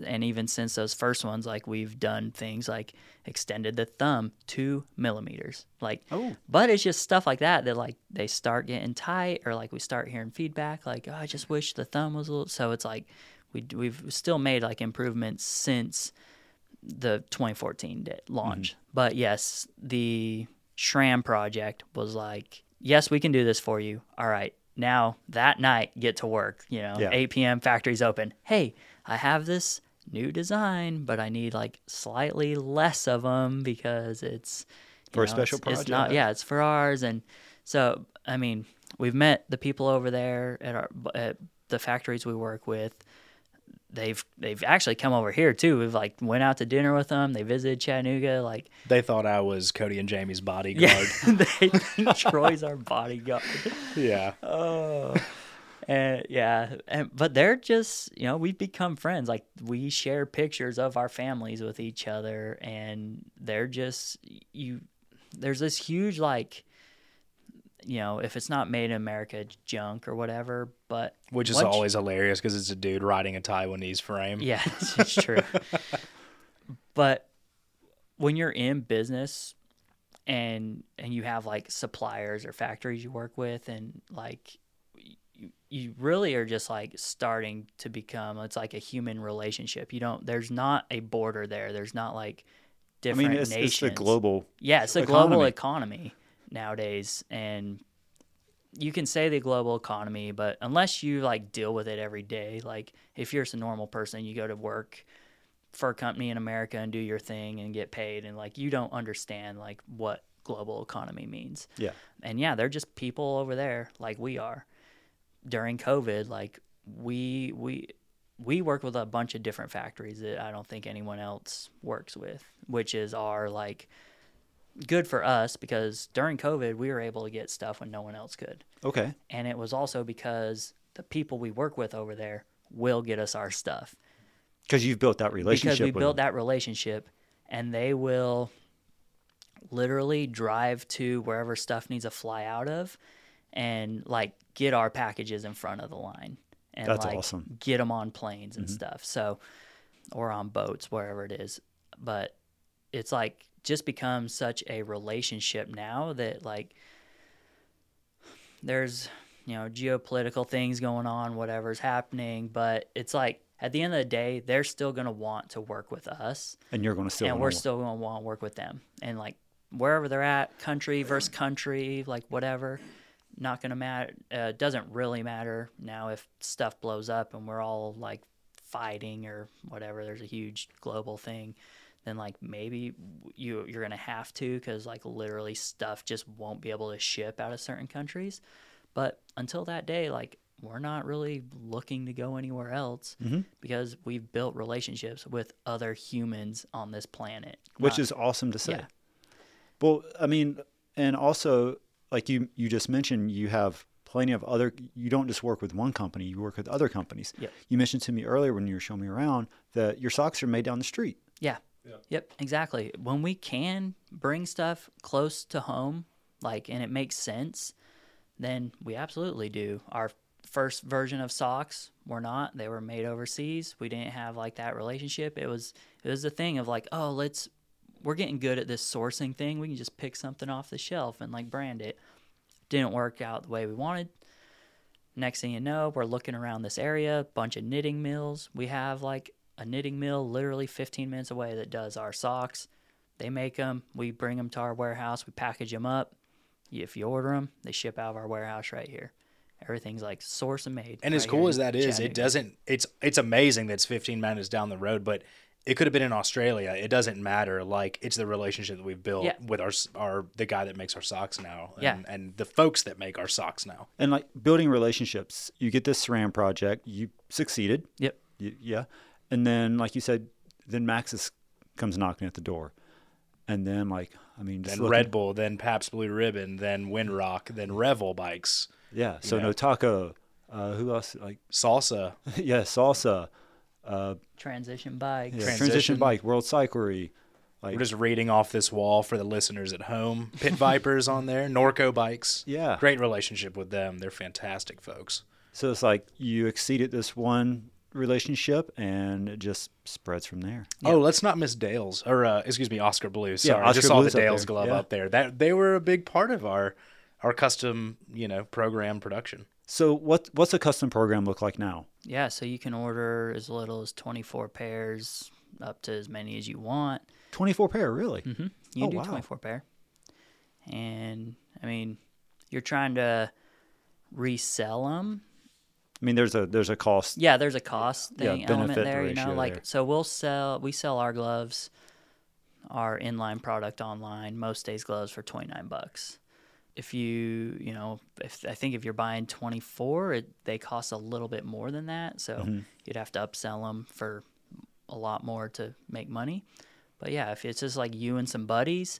and even since those first ones, like we've done things like extended the thumb two millimeters, like, Oh. but it's just stuff like that that like they start getting tight, or like we start hearing feedback, like, oh, I just wish the thumb was a little. So it's like we we've still made like improvements since the 2014 di- launch. Mm-hmm. But yes, the SRAM project was like, yes, we can do this for you. All right, now that night, get to work. You know, Yeah. 8 p.m. factory's open. Hey, I have this new design, but I need like slightly less of them because it's For a special it's, It's not, project. yeah, it's for ours, and so I mean, we've met the people over there at our at the factories we work with they've they've actually come over here too. We've like went out to dinner with them. They visited Chattanooga. Like, They thought I was Cody and Jamie's bodyguard. yeah, they Troy's our bodyguard. yeah. Oh, and yeah, and but they're just you know we've become friends. Like we share pictures of our families with each other, and they're just you. There's this huge like. You know, if it's not made in America, junk or whatever. But Which is always hilarious because it's a dude riding a Taiwanese frame. Yeah, it's, it's true. but when you're in business and and you have like suppliers or factories you work with and like you, you really are just like starting to become it's like a human relationship. You don't there's not a border there. There's not like I different mean, it's, nations. it's the global. Yeah, it's a global economy. economy nowadays, and you can say the global economy, but unless you like deal with it every day, like if you're just a normal person, you go to work for a company in America and do your thing and get paid, and like you don't understand like what global economy means. Yeah. And yeah, they're just people over there like we are. During COVID, like we we we work with a bunch of different factories that I don't think anyone else works with, which is our like good for us because during COVID we were able to get stuff when no one else could. Okay. And it was also because the people we work with over there will get us our stuff Because you've built that relationship. because we built them. that relationship and they will literally drive to wherever stuff needs to fly out of and like get our packages in front of the line and That's like awesome. Mm-hmm. get them on planes and stuff so or on boats wherever it is but it's like just become such a relationship now that like there's you know geopolitical things going on whatever's happening but it's like at the end of the day they're still going to want to work with us and you're going to still. and we're still going to want to work with them and like wherever they're at country versus country like whatever not going to matter uh, doesn't really matter now if stuff blows up and we're all like fighting or whatever there's a huge global thing then like maybe you you're going to have to cuz like literally stuff just won't be able to ship out of certain countries but until that day like we're not really looking to go anywhere else Mm-hmm. because we've built relationships with other humans on this planet which Not- is awesome to say. yeah. Well, I mean, and also like you you just mentioned, you have plenty of other. You don't just work with one company; you work with other companies. Yep. You mentioned to me earlier when you were showing me around that your socks are made down the street. Yeah. Yep, exactly. When we can bring stuff close to home, like, and it makes sense, then we absolutely do. Our first version of socks were not; they were made overseas. We didn't have like that relationship. It was it was the thing of like, oh, let's we're getting good at this sourcing thing. We can just pick something off the shelf and like brand it. Didn't work out the way we wanted. Next thing you know, we're looking around this area, bunch of knitting mills. We have like a knitting mill literally 15 minutes away that does our socks. They make them, we bring them to our warehouse, we package them up. If you order them, they ship out of our warehouse right here. Everything's like source and made. And as cool as that is, it doesn't. It's it's amazing that it's 15 minutes down the road, but it could have been in Australia. It doesn't matter. Like it's the relationship that we've built Yeah. with our our the guy that makes our socks now, and, Yeah. and the folks that make our socks now. And like building relationships, you get this SRAM project, you succeeded. Yep. Y- yeah. And then, like you said, then Maxxis comes knocking at the door. And then, like, I mean, just Then looking- Red Bull, then Pabst Blue Ribbon, then Windrock, then Revel bikes, Yeah. So, Yeah. no taco. Uh, who else? Like, salsa. yeah, salsa. Uh, transition bikes. yeah, Transition. transition. bike, World Cyclery. Like, We're just reading off this wall for the listeners at home. Pit Vipers on there, Norco Bikes. Yeah. Great relationship with them. They're fantastic folks. so it's like you exceeded this one relationship, and it just spreads from there. Oh, let's not miss Dale's or uh, excuse me, Oskar Blue. Sorry, I Oscar just saw the Blue's up Dale's there. glove Yeah. up there. That they were a big part of our our custom, you know, program production. So what what's a custom program look like now? Yeah, so you can order as little as 24 pairs up to as many as you want. Twenty four pair, really? hmm You Oh, do wow. 24 pair. And I mean, you're trying to resell them. I mean, there's a there's a cost. Yeah, there's a cost Yeah, thing element benefit there, you know, like there. so we'll sell we sell our gloves our inline product online, most days gloves for 29 bucks. If you, you know, if I think if you're buying 24, it, they cost a little bit more than that, so Mm-hmm. you'd have to upsell them for a lot more to make money. But yeah, if it's just like you and some buddies,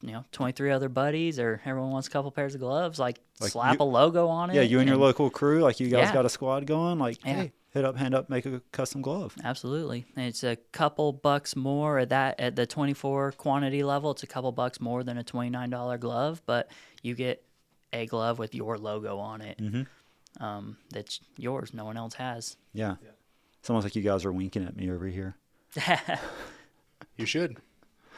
you know, 23 other buddies, or everyone wants a couple pairs of gloves, like, Like slap you- a logo on it. Yeah, you and your local crew, like you guys Yeah. got a squad going. Like, Yeah. hey, hit up, hand up, make a custom glove. Absolutely. It's a couple bucks more at that at the 24 quantity level. It's a couple bucks more than a $29 glove, but you get a glove with your logo on it. Mm-hmm. Um, that's yours. No one else has. Yeah. It's almost like you guys are winking at me over here. You should,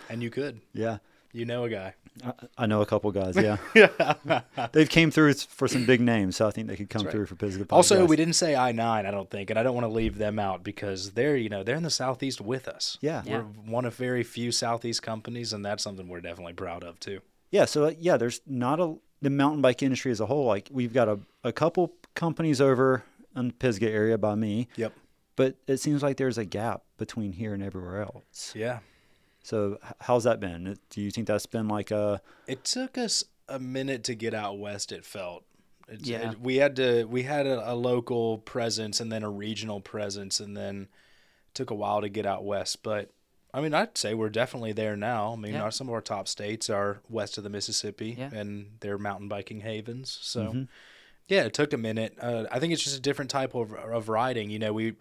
and you could. Yeah. You know a guy. I, I know a couple guys. Yeah. They've came through for some big names, so I think they could come right. through for Pisgah. Also, we didn't say I nine. I don't think, and I don't want to leave them out because they're you know they're in the southeast with us. Yeah. Yeah. we're one of very few southeast companies, and that's something we're definitely proud of too. Yeah, so uh, yeah, there's not a the mountain bike industry as a whole. Like we've got a, a couple companies over in the Pisgah area by me, Yep. but it seems like there's a gap between here and everywhere else. Yeah. So how's that been? Do you think that's been like a It took us a minute to get out west. It felt. It's, Yeah. it- we had to. We had a, a local presence and then a regional presence, and then took a while to get out west. But I mean, I'd say we're definitely there now. I mean, Yeah. our, some of our top states are west of the Mississippi, Yeah. and they're mountain biking havens. So. Mm-hmm. Yeah, it took a minute. Uh, I think it's just a different type of of riding. You know, we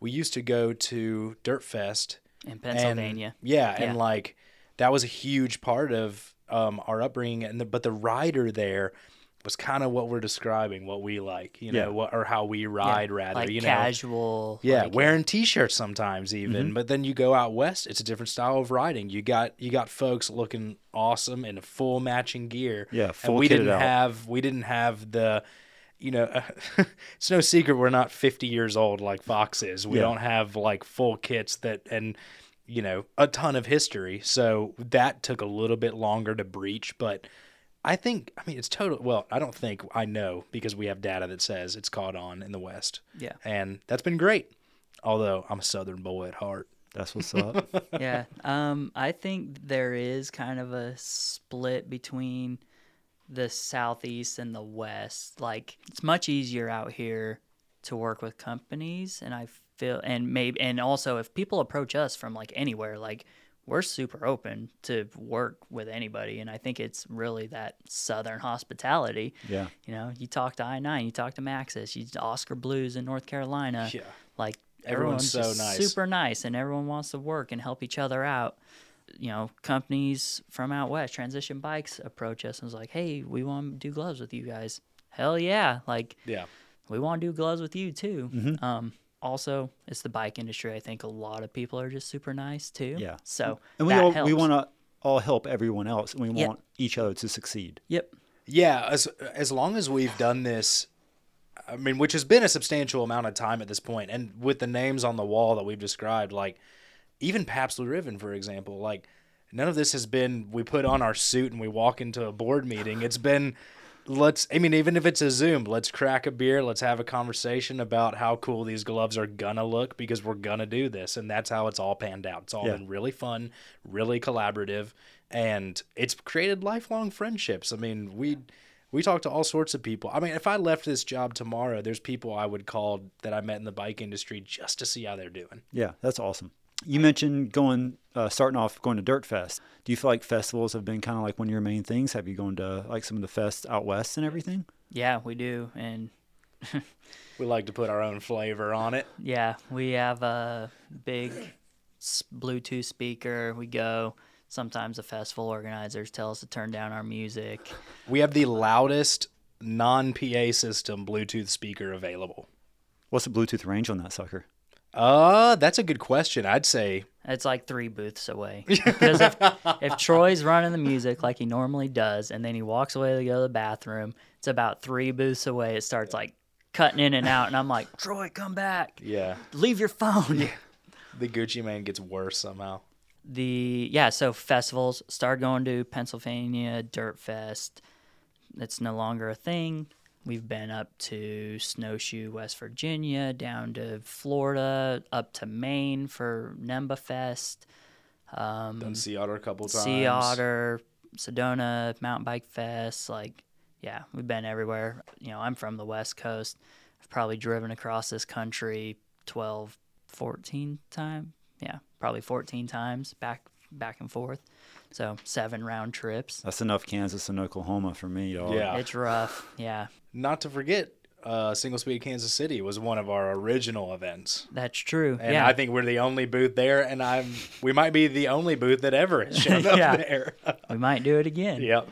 we used to go to Dirt Fest In and- Pennsylvania. yeah, Yeah. and like that was a huge part of um, our upbringing. And the, but the rider there was kind of what we're describing, what we like, you know, Yeah. what, or how we ride rather, like you know. casual. Yeah, like, wearing t-shirts sometimes even, Mm-hmm. but then you go out west, it's a different style of riding. You got you got folks looking awesome in full matching gear. Yeah, and we didn't out. have we didn't have the you know, it's no secret we're not 50 years old like Fox is. We Yeah. don't have like full kits that and you know, a ton of history. So that took a little bit longer to breach, but I think I mean it's total well, I don't think I know because we have data that says it's caught on in the West. Yeah. And that's been great. Although I'm a southern boy at heart. that's what's up? yeah. Um, I think there is kind of a split between the southeast and the west. Like it's much easier out here to work with companies, and I feel and maybe and also if people approach us from like anywhere, like we're super open to work with anybody, and I think it's really that southern hospitality. yeah. You know, you talk to I nine, you talk to Maxxis, you Oskar Blues in North Carolina. Yeah. Like Everyone's everyone's, so nice. super nice, and everyone wants to work and help each other out. You know, companies from out west, Transition Bikes, approach us and was like, "Hey, we want to do gloves with you guys." Hell yeah! Like Yeah. we want to do gloves with you too. Mm-hmm. Um, also, it's the bike industry. I think a lot of people are just super nice too. Yeah. So And we that all we want to all help everyone else, and we Yeah. want each other to succeed. Yep. Yeah, as as long as we've done this, I mean, which has been a substantial amount of time at this point, and with the names on the wall that we've described, like even Pabst Ribbon, for example, like none of this has been we put on our suit and we walk into a board meeting. It's been let's I mean, even if it's a Zoom, let's crack a beer, let's have a conversation about how cool these gloves are gonna look because we're gonna do this, and that's how it's all panned out. It's all Yeah. been really fun, really collaborative, and it's created lifelong friendships. I mean, we we talk to all sorts of people. I mean, if I left this job tomorrow, there's people I would call that I met in the bike industry just to see how they're doing. Yeah, that's awesome. You mentioned going, uh, starting off going to Dirt Fest. Do you feel like festivals have been kind of like one of your main things? Have you gone to like some of the fests out west and everything? Yeah, we do, and We like to put our own flavor on it. Yeah, we have a big Bluetooth speaker. We go. Sometimes the festival organizers tell us to turn down our music. We have the loudest non PA system Bluetooth speaker available. What's the Bluetooth range on that sucker? Uh, that's a good question. I'd say It's like three booths away. Because if, if Troy's running the music like he normally does, and then he walks away to go to the bathroom, it's about three booths away. It starts like cutting in and out, and I'm like, Troy, come back. yeah, Leave your phone. the Gucci man gets worse somehow. the yeah so festivals start going to pennsylvania dirt fest it's no longer a thing we've been up to snowshoe west virginia down to florida up to maine for nemba fest um, Done Sea Otter a couple times. sea otter sedona mountain bike fest like yeah we've been everywhere. You know i'm from the west coast. I've probably driven across this country 12 14 times yeah probably 14 times back back and forth so seven round trips That's enough Kansas and Oklahoma for me, y'all. Yeah. it's rough yeah Not to forget, uh, Single Speed Kansas City was one of our original events. that's true And yeah I think we're the only booth there, and I'm we might be the only booth that ever has shown up there. we might do it again yep.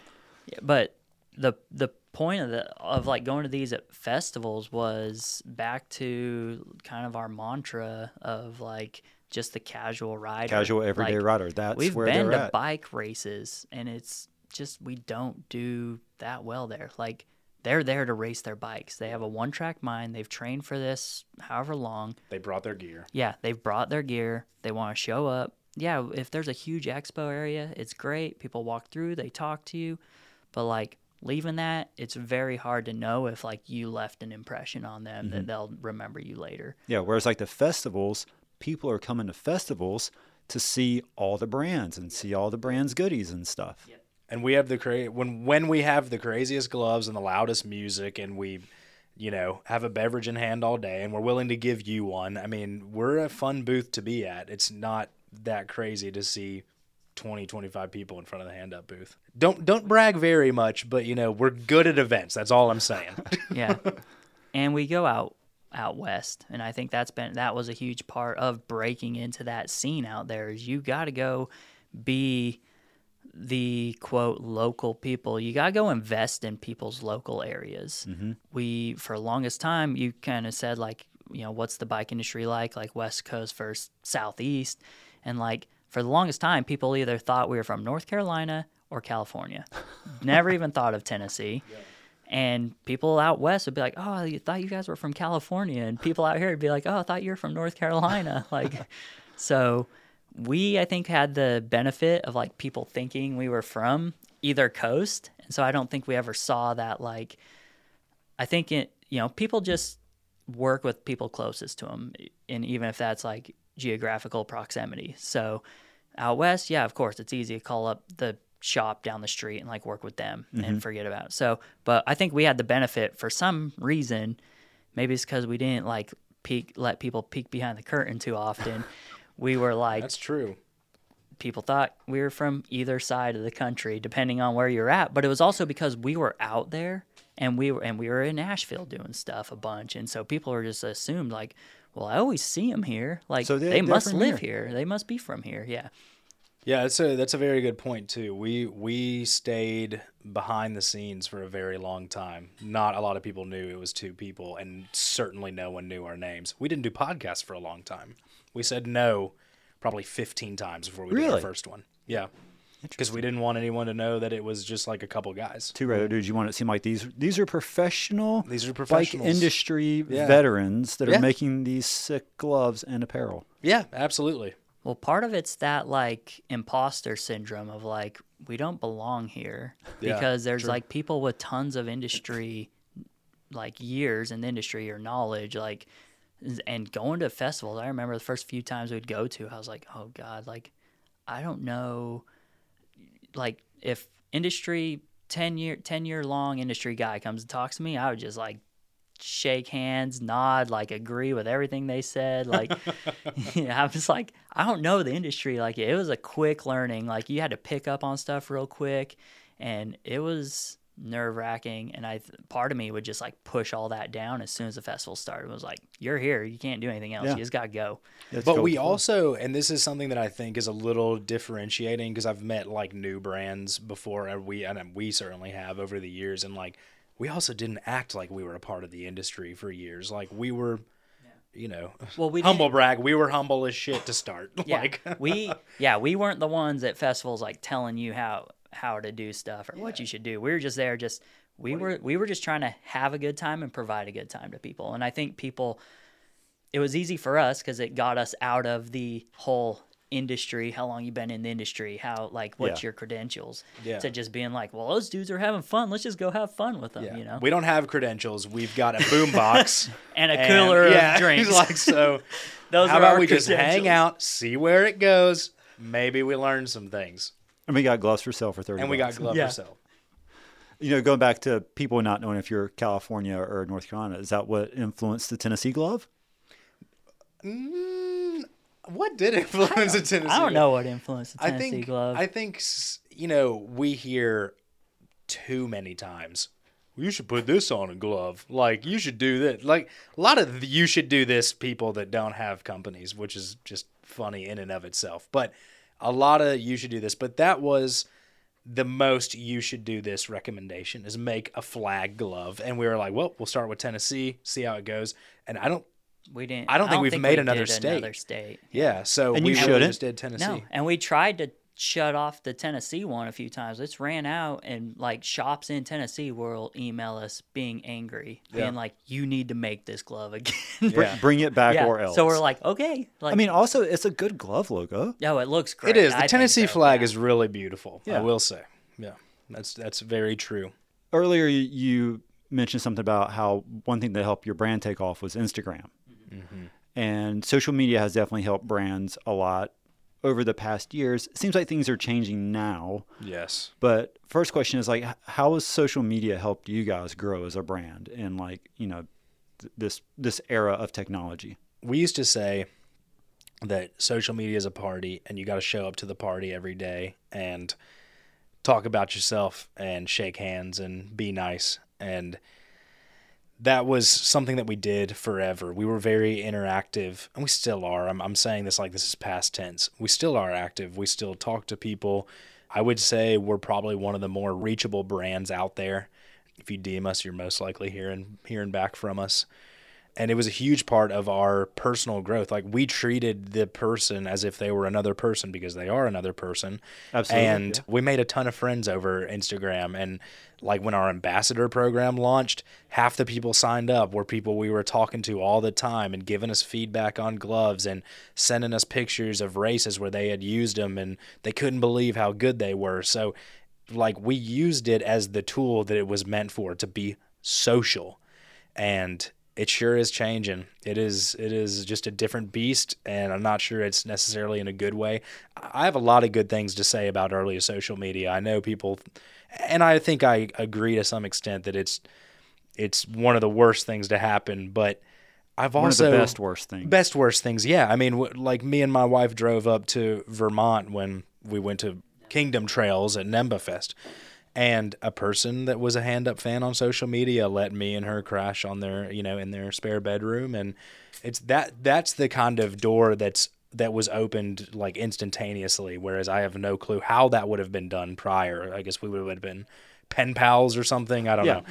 but the the point of the of like going to these at festivals was back to kind of our mantra of like just the casual rider. Casual everyday Like, rider. That's we've where been to at. bike races and it's just we don't do that well there. Like they're there to race their bikes. They have a one track mind. They've trained for this however long. They brought their gear. yeah they've brought their gear. They want to show up. Yeah if there's a huge expo area it's great. People walk through they talk to you. But like leaving that it's very hard to know if like you left an impression on them Mm-hmm. that they'll remember you later. Yeah, whereas like the festivals, people are coming to festivals to see all the brands and see all the brands goodies and stuff. and we have the cra- when when we have the craziest gloves and the loudest music and we you know have a beverage in hand all day and we're willing to give you one i mean we're a fun booth to be at. It's not that crazy to see 20 25 people in front of the hand up booth. Don't don't brag very much but you know we're good at events. That's all i'm saying. Yeah. And we go out out west and i think that's been that was a huge part of breaking into that scene out there is you got to go be the quote local people. You got to go invest in people's local areas. Mm-hmm. We for the longest time you kind of said like you know what's the bike industry like? Like west coast versus southeast. And like for the longest time people either thought we were from north carolina or california. Never even thought of tennessee and people out west would be like, "Oh, you thought you guys were from California," and people out here would be like, "Oh, I thought you were from North Carolina." like, so we I think had the benefit of like people thinking we were from either coast, and so I don't think we ever saw that. Like, I think it, you know, people just work with people closest to them, and even if that's like geographical proximity. So out west, yeah, of course, it's easy to call up the shop down the street and like work with them and mm-hmm. forget about it. So, but I think we had the benefit for some reason. Maybe it's because we didn't like peek, let people peek behind the curtain too often. we were like, that's true people thought we were from either side of the country, depending on where you're at. But it was also because we were out there and we were and we were in Nashville doing stuff a bunch, and so people were just assumed like, well, I always see them here. Like So they- must live here. They must be from here. Yeah. Yeah, that's a that's a very good point too. We we stayed behind the scenes for a very long time. Not a lot of people knew it was two people, and certainly no one knew our names. We didn't do podcasts for a long time. We said no probably fifteen times before we did our Really? first one. Yeah, because we didn't want anyone to know that it was just like a couple guys. Two regular dudes. You want it to seem like these these are professional. These are bike professionals. industry Yeah. veterans that are Yeah. making these sick gloves and apparel. Yeah, absolutely. Well, part of it's that like imposter syndrome of like we don't belong here Yeah, because there's true. like people with tons of industry like years in the industry or knowledge like and going to festivals. I remember the first few times we'd go to, I was like, "Oh god, like I don't know like if industry 10 year 10 year long industry guy comes and talks to me, I would just like shake hands, nod, like agree with everything they said. Like, yeah, I was like, I don't know the industry. Like, it was a quick learning. Like, you had to pick up on stuff real quick, and it was nerve wracking, and I part of me would just like push all that down as soon as the festival started. It was like, "You're here, you can't do anything else. Yeah. You just gotta go." Let's but go we with the flow. also, and this is something that I think is a little differentiating because I've met like new brands before, and we and we certainly have over the years, and like we also didn't act like we were a part of the industry for years. Like we were, you know, Well, we humble brag. We were humble as shit to start. Yeah, like we yeah we weren't the ones at festivals like telling you how how to do stuff or what you should do. We were just there just we were we were just trying to have a good time and provide a good time to people. And I think people it was easy for us because it got us out of the whole industry how long you been in the industry how like what's Yeah. your credentials Yeah. to just being like well those dudes are having fun let's just go have fun with them Yeah. you know We don't have credentials. We've got a boombox and a cooler yeah, of drinks like so. those how are about we just hang out, see where it goes? Maybe we learn some things, and we got gloves for sale for thirty. and we got gloves Yeah. for sale. You know, going back to people not knowing if you're California or North Carolina, is that what influenced the Tennessee glove? Mm, what did influence the Tennessee? i don't know what influenced the I tennessee think glove I think you know we hear too many times. You should put this on a glove. Like you should do that. Like a lot of the, you should do this people that don't have companies, which is just funny in and of itself. But a lot of you should do this. But that was the most you should do this recommendation is make a flag glove. And we were like, well, we'll start with Tennessee, see how it goes. And I don't. We didn't I don't think we've made we another did state. another state Yeah, so And we you really shouldn't. just did Tennessee. No, and we tried to shut off the Tennessee one a few times. It's ran out, and like shops in Tennessee will email us being angry, Yeah. being like, "You need to make this glove again." Yeah. Bring it back Yeah, or else. So we're like, okay. Like, I mean, also it's a good glove logo. no, it looks great. It is. The think Tennessee so, flag yeah. is really beautiful. I will say. Yeah. That's that's very true. Earlier, you- you mentioned something about how one thing that helped your brand take off was Instagram, Mm-hmm. and social media has definitely helped brands a lot over the past years. It seems like things are changing now. Yes. But first question is like, how has social media helped you guys grow as a brand in like you know th- this this era of technology? We used to say that social media is a party and you got to show up to the party every day and talk about yourself and shake hands and be nice and that was something that we did forever. We were very interactive, and we still are. I'm, I'm saying this like this is past tense. We still are active. We still talk to people. I would say we're probably one of the more reachable brands out there. If you DM us, you're most likely hearing hearing back from us. And it was a huge part of our personal growth. Like we treated the person as if they were another person because they are another person. Absolutely, And yeah. we made a ton of friends over Instagram. And like when our ambassador program launched, half the people signed up were people we were talking to all the time and giving us feedback on gloves and sending us pictures of races where they had used them and they couldn't believe how good they were. So, like, we used it as the tool that it was meant for to be social. And it sure is changing. It is it is just a different beast, and I'm not sure it's necessarily in a good way. I have a lot of good things to say about early social media. I know people, and I think I agree to some extent that it's it's one of the worst things to happen. But I've One also of the best worst things. best worst things. Yeah, I mean, like me and my wife drove up to Vermont when we went to Kingdom Trails at Nemba Fest, and a person that was a hand up fan on social media let me and her crash on their, you know, in their spare bedroom, and it's that that's the kind of door that's that was opened like instantaneously. Whereas I have no clue how that would have been done prior. I guess we would have been pen pals or something. I don't Yeah. know.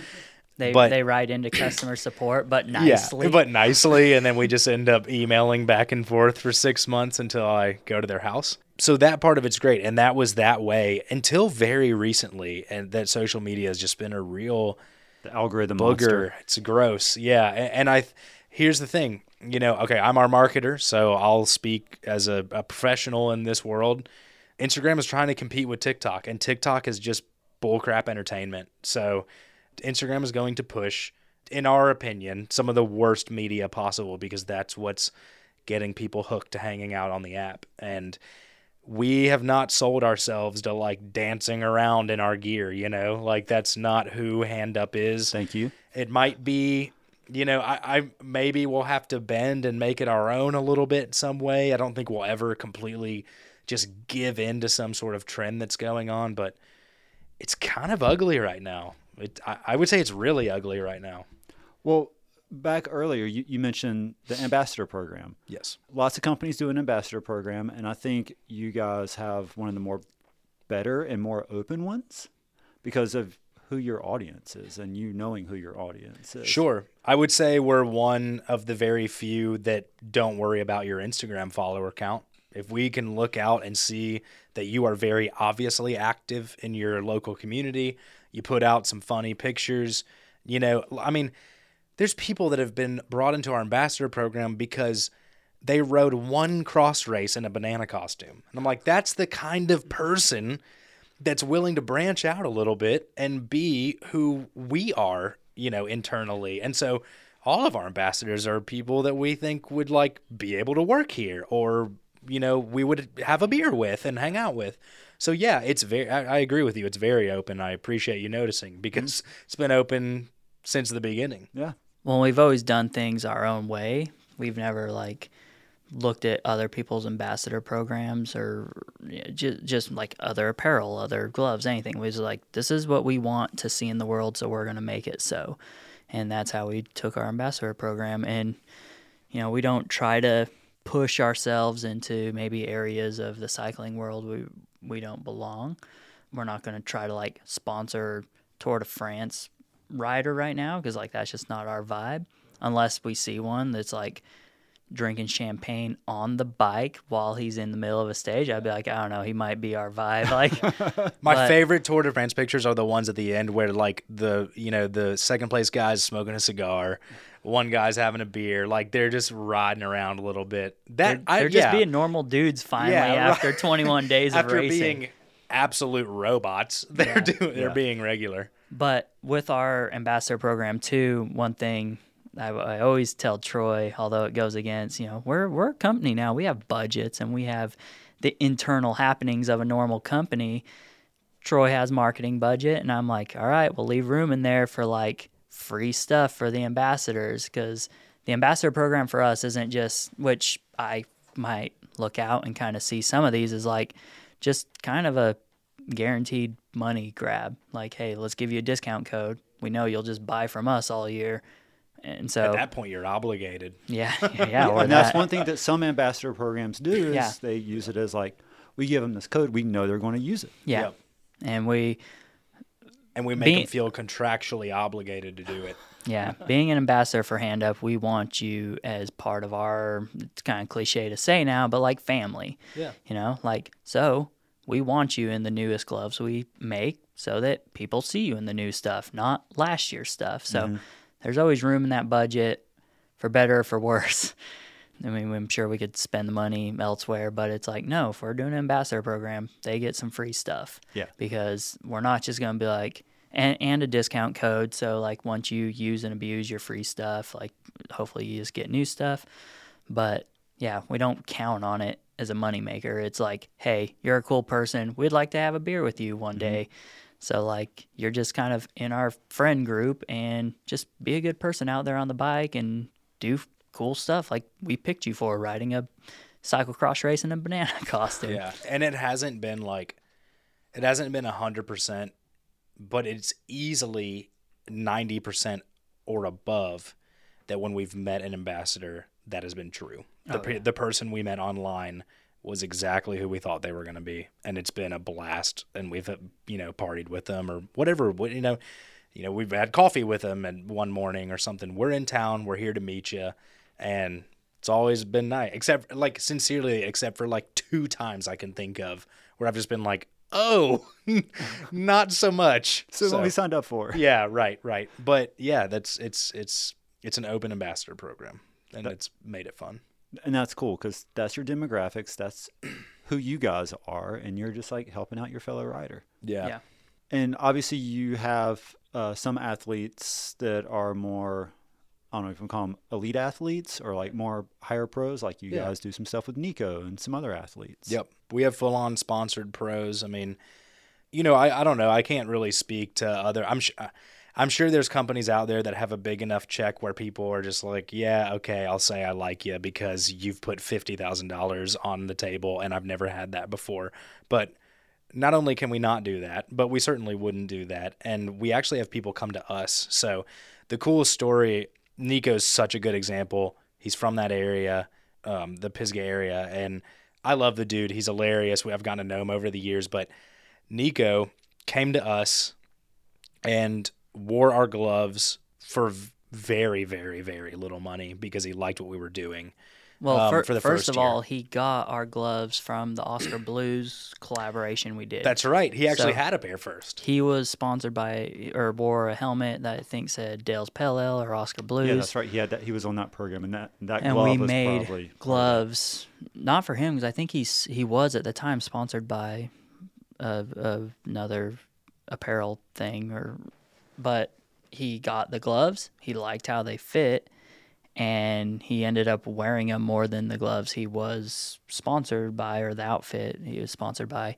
They But- they write into customer support, but nicely. Yeah, but nicely, and then we just end up emailing back and forth for six months until I go to their house. So that part of it's great, and that was that way until very recently, and that social media has just been a real the algorithm booger. monster. It's gross, yeah. a- And I, here's the thing, you know, okay, I'm our marketer, so I'll speak as a, a professional in this world. Instagram is trying to compete with TikTok, and TikTok is just bullcrap entertainment. So Instagram is going to push, in our opinion, some of the worst media possible because that's what's getting people hooked to hanging out on the app. And we have not sold ourselves to like dancing around in our gear, you know, like that's not who Hand Up is. Thank you. It might be, you know, I, I maybe we'll have to bend and make it our own a little bit some way. I don't think we'll ever completely just give in to some sort of trend that's going on, but it's kind of ugly right now. it, I, I would say it's really ugly right now. Well, back earlier, you, you mentioned the ambassador program. Yes. Lots of companies do an ambassador program, and I think you guys have one of the more better and more open ones because of who your audience is and you knowing who your audience is. Sure. I would say we're one of the very few that don't worry about your Instagram follower count. If we can look out and see that you are very obviously active in your local community, you put out some funny pictures, you know, I mean, there's people that have been brought into our ambassador program because they rode one cross race in a banana costume. And I'm like, that's the kind of person that's willing to branch out a little bit and be who we are, you know, internally. And so all of our ambassadors are people that we think would like be able to work here or, you know, we would have a beer with and hang out with. So yeah, it's very I, I agree with you. It's very open. I appreciate you noticing because mm-hmm. it's been open since the beginning. Yeah. Well, we've always done things our own way. We've never like looked at other people's ambassador programs or just, just like other apparel, other gloves, anything. We was like, this is what we want to see in the world, so we're going to make it so. And that's how we took our ambassador program. And, you know, we don't try to push ourselves into maybe areas of the cycling world we, we don't belong. We're not going to try to like sponsor Tour de France rider right now because like that's just not our vibe unless we see one that's like drinking champagne on the bike while he's in the middle of a stage, I'd be like, I don't know, he might be our vibe. Like My but- favorite Tour de France pictures are the ones at the end where like the you know the second place guy's smoking a cigar, one guy's having a beer, like they're just riding around a little bit. That they're, I, they're just yeah, being normal dudes finally Yeah, after 21 days of after racing. being absolute robots. They're doing they're Yeah. being regular. But with our ambassador program too, one thing I, I always tell Troy, although it goes against, you know, we're we're a company now. We have budgets and we have the internal happenings of a normal company. Troy has marketing budget, and I'm like, all right, we'll leave room in there for like free stuff for the ambassadors because the ambassador program for us isn't just which I might look out and kind of see some of these is like just kind of a guaranteed money grab. Like, hey, let's give you a discount code. We know you'll just buy from us all year. And so, At that point, you're obligated. yeah, yeah, yeah, or and that's that. one thing that some ambassador programs do is Yeah. they use it as like we give them this code, we know they're going to use it. Yeah. Yep. And we, And we make Being- them feel contractually obligated to do it. yeah, being an ambassador for Hand Up, we want you as part of our, it's kind of cliche to say now, but like family. Yeah. You know, like, so we want you in the newest gloves we make so that people see you in the new stuff, not last year's stuff. So mm-hmm. there's always room in that budget for better or for worse. I mean, I'm sure we could spend the money elsewhere, but it's like, no, if we're doing an ambassador program, they get some free stuff. Yeah. Because we're not just going to be like, and, and a discount code. So, like, once you use and abuse your free stuff, like, hopefully you just get new stuff. But yeah, we don't count on it as a moneymaker. It's like, hey, you're a cool person. We'd like to have a beer with you one mm-hmm. day. So, like, you're just kind of in our friend group and just be a good person out there on the bike and do cool stuff like we picked you for riding a cyclocross race in a banana costume. Yeah, and it hasn't been like, it hasn't been hundred percent, but it's easily ninety percent or above that when we've met an ambassador, that has been true. The pe- the person we met online was exactly who we thought they were going to be, and it's been a blast. And we've uh, you know partied with them or whatever. You know, you know we've had coffee with them and one morning or something. We're in town. We're here to meet you, and it's always been nice. Except like sincerely, except for like two times I can think of where I've just been like, oh, not so much. So, what we signed up for. Yeah, right, right. But yeah, that's it's it's it's an open ambassador program, and it's made it fun. And that's cool because that's your demographics. That's who you guys are. And you're just like helping out your fellow rider. Yeah. Yeah. And obviously, you have uh, some athletes that are more, I don't know if we can call them elite athletes or like more higher pros. Like you Yeah. guys do some stuff with Neko and some other athletes. Yep. We have full on sponsored pros. I mean, you know, I, I don't know. I can't really speak to other. I'm sh- I'm sure there's companies out there that have a big enough check where people are just like, yeah, okay, I'll say I like you because you've put fifty thousand dollars on the table, and I've never had that before. But not only can we not do that, but we certainly wouldn't do that. And we actually have people come to us. So the coolest story, Neko's such a good example. He's from that area, um, the Pisgah area, and I love the dude. He's hilarious. Have gotten to know him over the years, but Neko came to us and wore our gloves for very, very, very little money because he liked what we were doing. Well, um, fir- for the first first of year. all, he got our gloves from the Oskar Blues collaboration we did. That's right. He actually So- had a pair first. he was sponsored by or wore a helmet that I think said Dale's Pale Ale or Oskar Blues. Yeah, that's right. He had that. He was on that program, and that that and glove we was made probably gloves not for him because I think he's he was at the time sponsored by uh, uh, another apparel thing or but he got the gloves. He liked how they fit and he ended up wearing them more than the gloves he was sponsored by or the outfit he was sponsored by.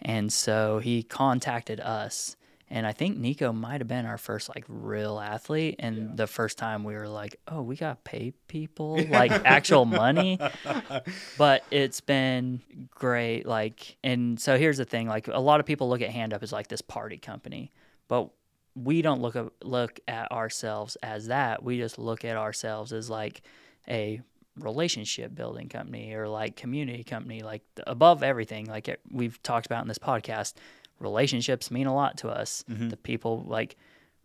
And so he contacted us and I think Neko might have been our first like real athlete and the first time we were like, "Oh, we got to pay people like actual money." But it's been great like and so here's the thing, like a lot of people look at Hand Up as like this party company, but we don't look at, look at ourselves as that. We just look at ourselves as like a relationship building company or like community company like above everything like it, we've talked about in this podcast relationships mean a lot to us. Mm-hmm. The people like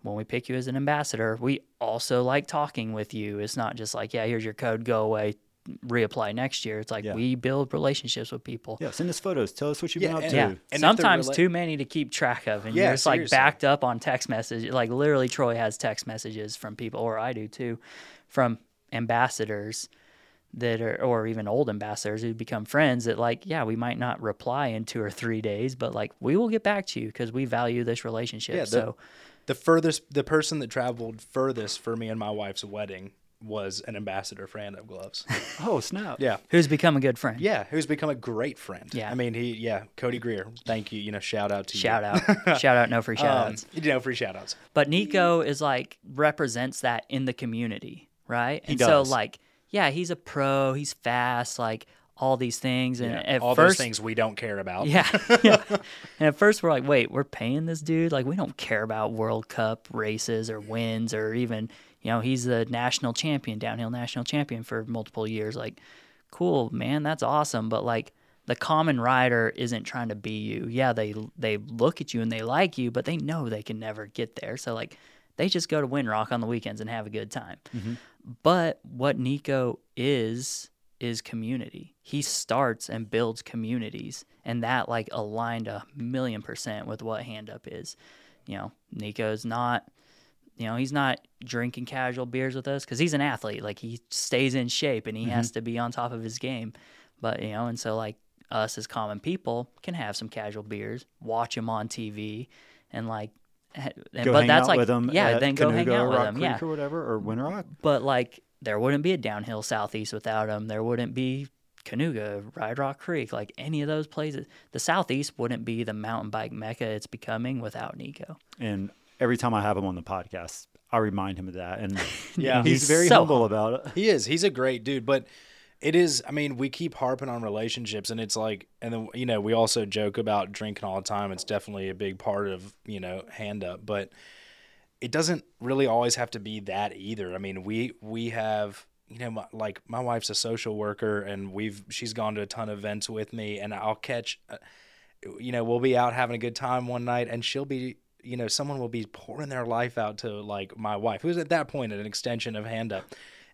when we pick you as an ambassador we also like talking with you. It's not just like yeah here's your code go away reapply next year it's like Yeah. we build relationships with people Yeah, send us photos. Tell us what you've Yeah, been up and- to. yeah, And sometimes rela- too many to keep track of, and Yeah, you're just like backed up on text message. Like literally, Troy has text messages from people, or I do too, from ambassadors that are, or even old ambassadors who become friends. That like, yeah, we might not reply in two or three days, but like we will get back to you because we value this relationship. Yeah, the- so The furthest, the person that traveled furthest for me and my wife's wedding was an ambassador friend of Gloves. Oh snap! Yeah. who's become a good friend? Yeah, who's become a great friend. Yeah. I mean, he, yeah, Cody Greer. Thank you. You know, shout out to Shout you. out, shout out, no free shout Um, outs. you know, free shout outs. But Neko is like represents that in the community, right? He and does. so like, yeah, he's a pro, he's fast, like all these things. And at All first, those things we don't care about. Yeah, yeah. And at first we're like, wait, we're paying this dude? Like we don't care about World Cup races or wins or even, you know, he's the national champion, downhill national champion for multiple years. Like, cool, man, that's awesome. But like the common rider isn't trying to be you. Yeah, they they look at you and they like you, but they know they can never get there. So like they just go to Windrock on the weekends and have a good time. Mm-hmm. But what Neko is is community. He starts and builds communities, and that like aligned a million percent with what Hand Up is. You know, Neko's not. You know, he's not drinking casual beers with us because he's an athlete. Like he stays in shape and he has mm-hmm. to be on top of his game. But you know, and so like us as common people can have some casual beers, watch him on TV, and like. And, Go but hang that's out like yeah, then go hang out or with Rock them. Creek Yeah, or whatever, or Windrock. but like there wouldn't be a downhill southeast without him. There wouldn't be Kanuga, Ride Rock Creek, like any of those places. The southeast wouldn't be the mountain bike mecca it's becoming without Neko. And every time I have him on the podcast, I remind him of that. And Yeah. he's, He's very so humble about it. He is. He's a great dude, but it is. I mean, we keep harping on relationships, and it's like, and then you know, we also joke about drinking all the time. It's definitely a big part of you know hand up, but it doesn't really always have to be that either. I mean, we we have you know, my, like my wife's a social worker, and we've she's gone to a ton of events with me, and I'll catch, uh, you know, we'll be out having a good time one night, and she'll be. You know, someone will be pouring their life out to like my wife, who's at that point an extension of hand up,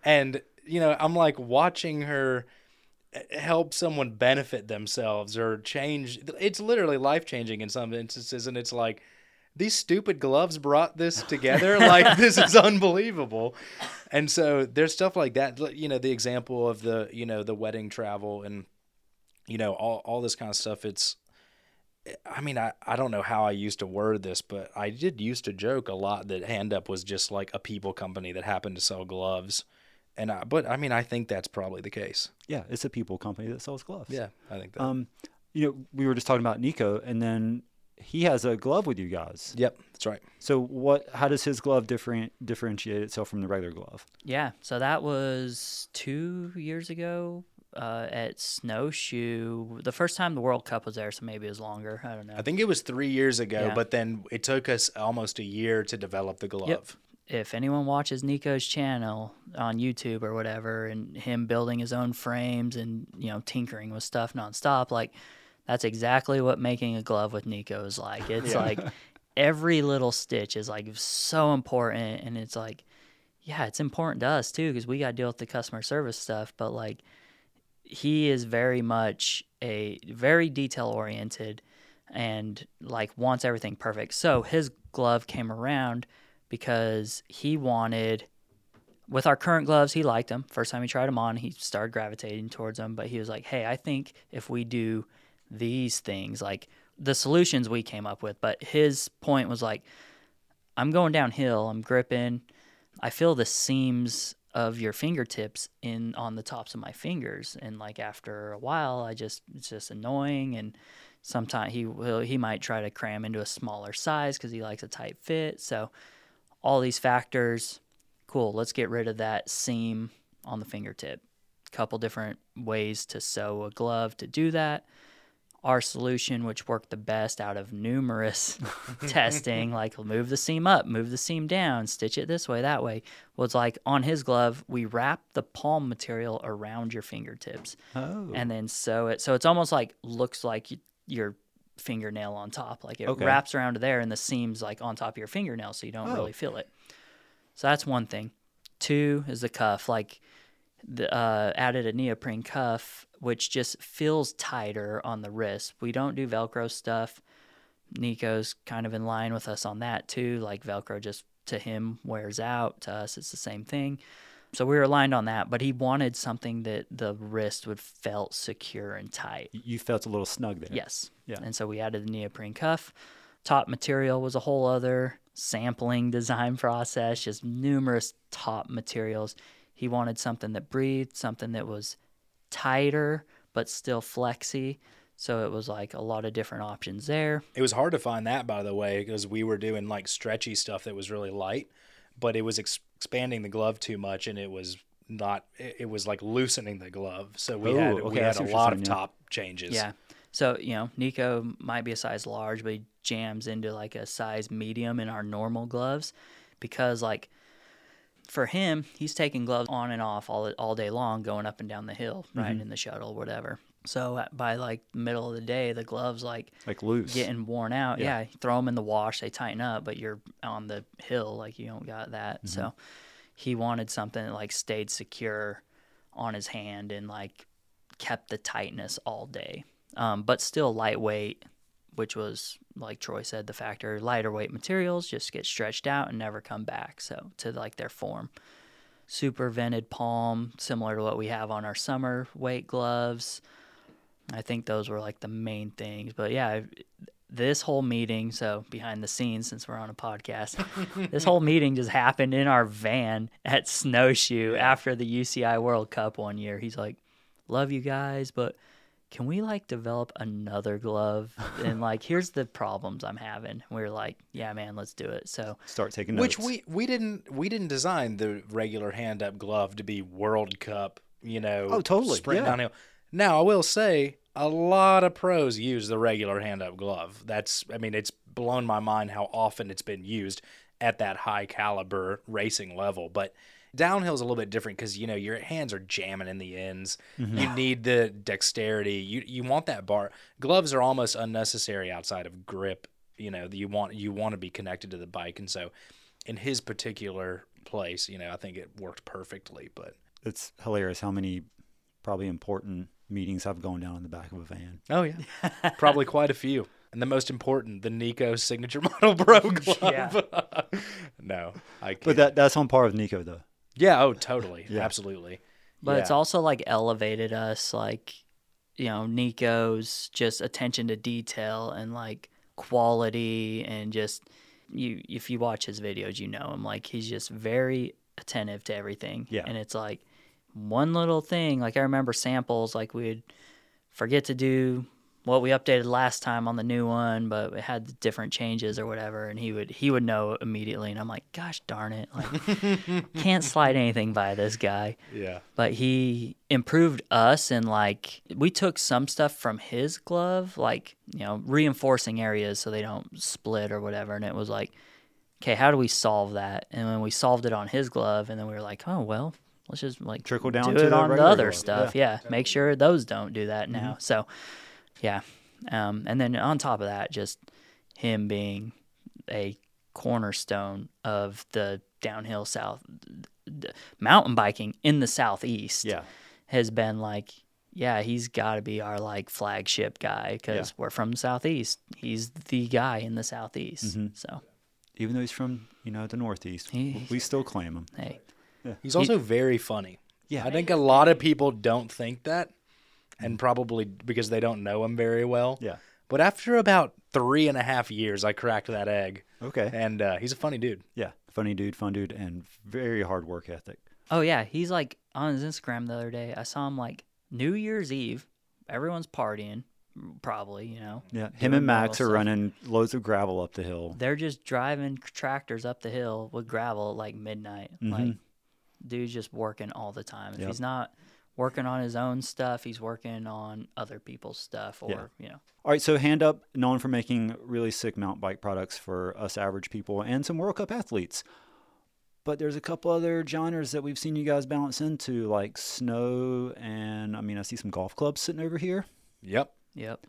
and you know, I'm like watching her eh, help someone benefit themselves or change. It's literally life changing in some instances, and it's like these stupid gloves brought this together. like this is unbelievable. And so there's stuff like that. You know, the example of the you know the wedding travel and you know all all this kind of stuff. It's I mean, I, I don't know how I used to word this, but I did used to joke a lot that Hand Up was just like a people company that happened to sell gloves. And I, but I mean, I think that's probably the case. Yeah, it's a people company that sells gloves. Yeah, I think that. Um, you know, we were just talking about Neko, and then he has a glove with you guys. yep, that's right. So what? How does his glove different differentiate itself from the regular glove? Yeah, so that was two years ago. Uh, at Snowshoe. The first time the World Cup was there, so maybe it was longer. I don't know. I think it was three years ago, Yeah. but then it took us almost a year to develop the glove. Yep. if anyone watches Neko's channel on YouTube or whatever, and him building his own frames and you know tinkering with stuff nonstop, like that's exactly what making a glove with Neko is like. It's like every little stitch is like so important, and it's like, yeah, it's important to us too because we got to deal with the customer service stuff, but like he is very much a very detail oriented and like wants everything perfect. So his glove came around because he wanted with our current gloves, he liked them. First time he tried them on, he started gravitating towards them, but he was like, "Hey, I think if we do these things, like the solutions we came up with, but his point was like, I'm going downhill, I'm gripping, I feel the seams of your fingertips in on the tops of my fingers. And like after a while I just it's just annoying. And sometimes he will he might try to cram into a smaller size cuz he likes a tight fit. So all these factors cool let's get rid of that seam on the fingertip. A couple different ways to sew a glove to do that our solution, which worked the best out of numerous testing, like move the seam up, move the seam down, stitch it this way, that way, was like on his glove, we wrap the palm material around your fingertips Oh. and then sew it. So it's almost like looks like your fingernail on top. Like it Okay. wraps around there and the seam's like on top of your fingernail so you don't Oh. really feel it. So that's one thing. Two is the cuff. Like the, uh, added a neoprene cuff, which just feels tighter on the wrist. We don't do Velcro stuff. Neko's kind of in line with us on that too. Like Velcro just to him wears out. To us, it's the same thing. So we were aligned on that, but he wanted something that the wrist would felt secure and tight. You felt a little snug there. Yes. Yeah. And so we added the neoprene cuff. Top material was a whole other sampling design process, just numerous top materials. He wanted something that breathed, something that was tighter but still flexy. So it was like a lot of different options there. It was hard to find that, by the way, because we were doing like stretchy stuff that was really light, but it was ex- expanding the glove too much, and it was not. It, it was like loosening the glove. So we Oh, had okay, we had a lot of yeah. top changes. Yeah. So, you know, Neko might be a size large, but he jams into like a size medium in our normal gloves because, like, for him, he's taking gloves on and off all all day long, going up and down the hill, mm-hmm. riding in the shuttle, whatever. So uh, by like middle of the day, the gloves like Like loose. getting worn out. Yeah. Yeah. throw them in the wash, they tighten up, but you're on the hill, like you don't got that. So mm-hmm. he wanted something that like stayed secure on his hand and like kept the tightness all day, um, but still lightweight, which was like Troy said, the factor. Lighter weight materials just get stretched out and never come back. So to like their form. Super vented palm, similar to what we have on our summer weight gloves. I think those were like the main things. But yeah, this whole meeting, so behind the scenes, since we're on a podcast, this whole meeting just happened in our van at Snowshoe after the UCI World Cup one year. He's like, Love you guys, but can we like develop another glove? And like, here's the problems I'm having. We are like, Yeah, man, let's do it. So Start taking notes. Which we we didn't we didn't design the regular hand up glove to be World Cup, you know. Oh, totally, Sprint yeah. downhill. Now I will say a lot of pros use the regular hand up glove. That's I mean it's blown my mind how often it's been used at that high caliber racing level, but. Downhill is a little bit different because you know your hands are jamming in the ends. Mm-hmm. You need the dexterity. You you want that bar. Gloves are almost unnecessary outside of grip. You know you want you want to be connected to the bike, and so in his particular place, you know, I think it worked perfectly. But it's hilarious how many probably important meetings I've gone down in the back of a van. oh yeah, probably quite a few. And the most important, the Neko Signature Model glove. Yeah. no, I can't. But that that's on par with Neko though. Yeah, oh, totally, Yeah. absolutely. But it's also like elevated us, like, you know, Neko's just attention to detail and like quality and just you if you watch his videos, you know him. Like he's just very attentive to everything. Yeah. And it's like one little thing, like I remember samples, like we'd forget to do what we updated last time on the new one, but it had different changes or whatever. And he would he would know immediately. And I'm like, gosh darn it, like can't slide anything by this guy. Yeah. But he improved us and like we took some stuff from his glove, like you know reinforcing areas so they don't split or whatever. And it was like, okay, how do we solve that? And when we solved it on his glove, and then we were like, oh well. Let's just like Trickle down do to it the on the other glove. stuff. Yeah. make sure those don't do that now. Mm-hmm. So, yeah. Um, and then on top of that, just him being a cornerstone of the downhill south d- mountain biking in the southeast Yeah. has been like yeah he's got to be our like flagship guy because Yeah. we're from the southeast he's the guy in the southeast Mm-hmm. so Even though he's from, you know, the Northeast, He- we still claim him. hey He's also very funny. Yeah. I think a lot of people don't think that, and probably because they don't know him very well. Yeah. But after about three and a half years, I cracked that egg. Okay. And uh, he's a funny dude. Yeah. Funny dude, fun dude, and very hard work ethic. oh yeah he's like on his instagram the other day i saw him like new year's eve everyone's partying probably you know Yeah. Him and Max are stuff. running loads of gravel up the hill. they're just driving tractors up the hill with gravel at like midnight. Like, dude's just working all the time. If Mm-hmm. Yep. he's not working on his own stuff, he's working on other people's stuff, or Yeah. you know, All right, so Hand Up, known for making really sick mountain bike products for us average people and some World Cup athletes. But there's a couple other genres that we've seen you guys balance into, like snow, and I mean, I see some golf clubs sitting over here. Yep. yep.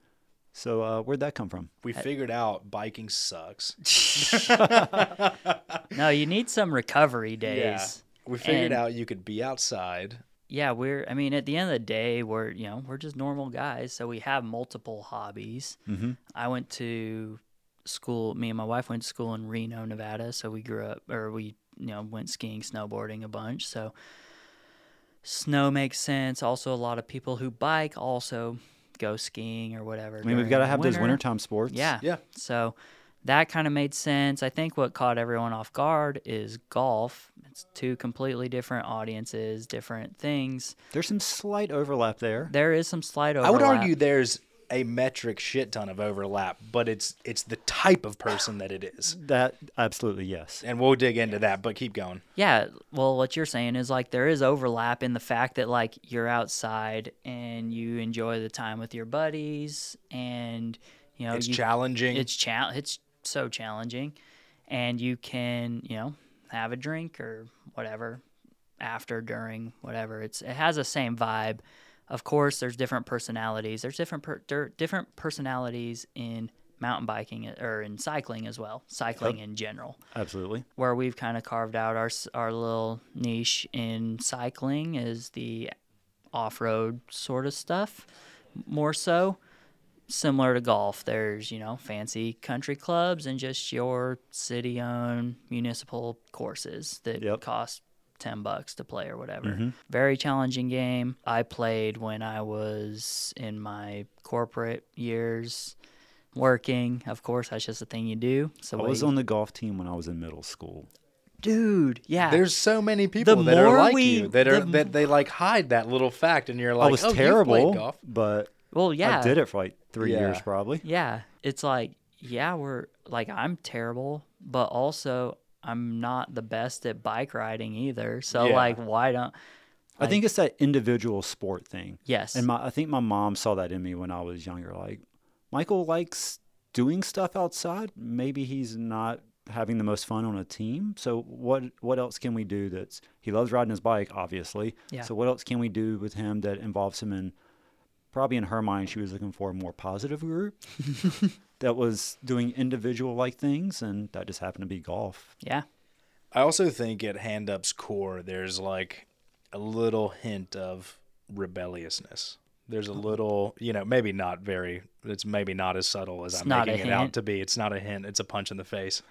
So uh, where'd that come from? We figured out biking sucks. No, you need some recovery days. We figured And- out you could be outside. Yeah, we're. I mean, at the end of the day, we're you know we're just normal guys, so we have multiple hobbies. Mm-hmm. I went to school. Me and my wife went to school in Reno, Nevada. So we grew up, or we you know went skiing, snowboarding a bunch. So snow makes sense. Also, a lot of people who bike also go skiing or whatever. I mean, we've got to have those winter. wintertime sports. Yeah. Yeah. So that kind of made sense. I think what caught everyone off guard is golf. It's two completely different audiences, different things. There's some slight overlap there. There is some slight overlap. I would argue there's a metric shit ton of overlap, but it's it's the type of person that it is. That absolutely yes. And we'll dig into that, but keep going. Yeah, well, what you're saying is like there is overlap in the fact that like you're outside and you enjoy the time with your buddies, and you know It's you, challenging. It's cha- It's so challenging, and you can you know have a drink or whatever after, during, whatever. It's it has the same vibe. Of course, there's different personalities. There's different per- there, different personalities in mountain biking uh, or in cycling as well. Cycling in general Absolutely. where we've kind of carved out our our little niche in cycling is the off-road sort of stuff more so similar to golf there's you know fancy country clubs and just your city owned municipal courses that Yep. cost 10 bucks to play or whatever mm-hmm. very challenging game i played when i was in my corporate years working of course that's just a thing you do so I was you- on the golf team when I was in middle school. dude yeah There's so many people The that are like we- you that are the- that they like hide that little fact, and you're like, I was oh, you've terrible, played golf. but well yeah I did it for like three Yeah. years probably. yeah it's like yeah we're like i'm terrible but also i'm not the best at bike riding either so Yeah. like why don't I think it's that individual sport thing. yes And my, I think my mom saw that in me when I was younger. Like, Michael likes doing stuff outside. Maybe he's not having the most fun on a team. So what what else can we do? That's he loves riding his bike, obviously. Yeah. So what else can we do with him that involves him in? Probably in her mind, she was looking for a more positive group that was doing individual like things, and that just happened to be golf. yeah I also think at Hand Up's core, there's like a little hint of rebelliousness. There's a little, you know, maybe not very, it's maybe not as subtle as It's I'm making it out to be. It's not a hint, it's a punch in the face.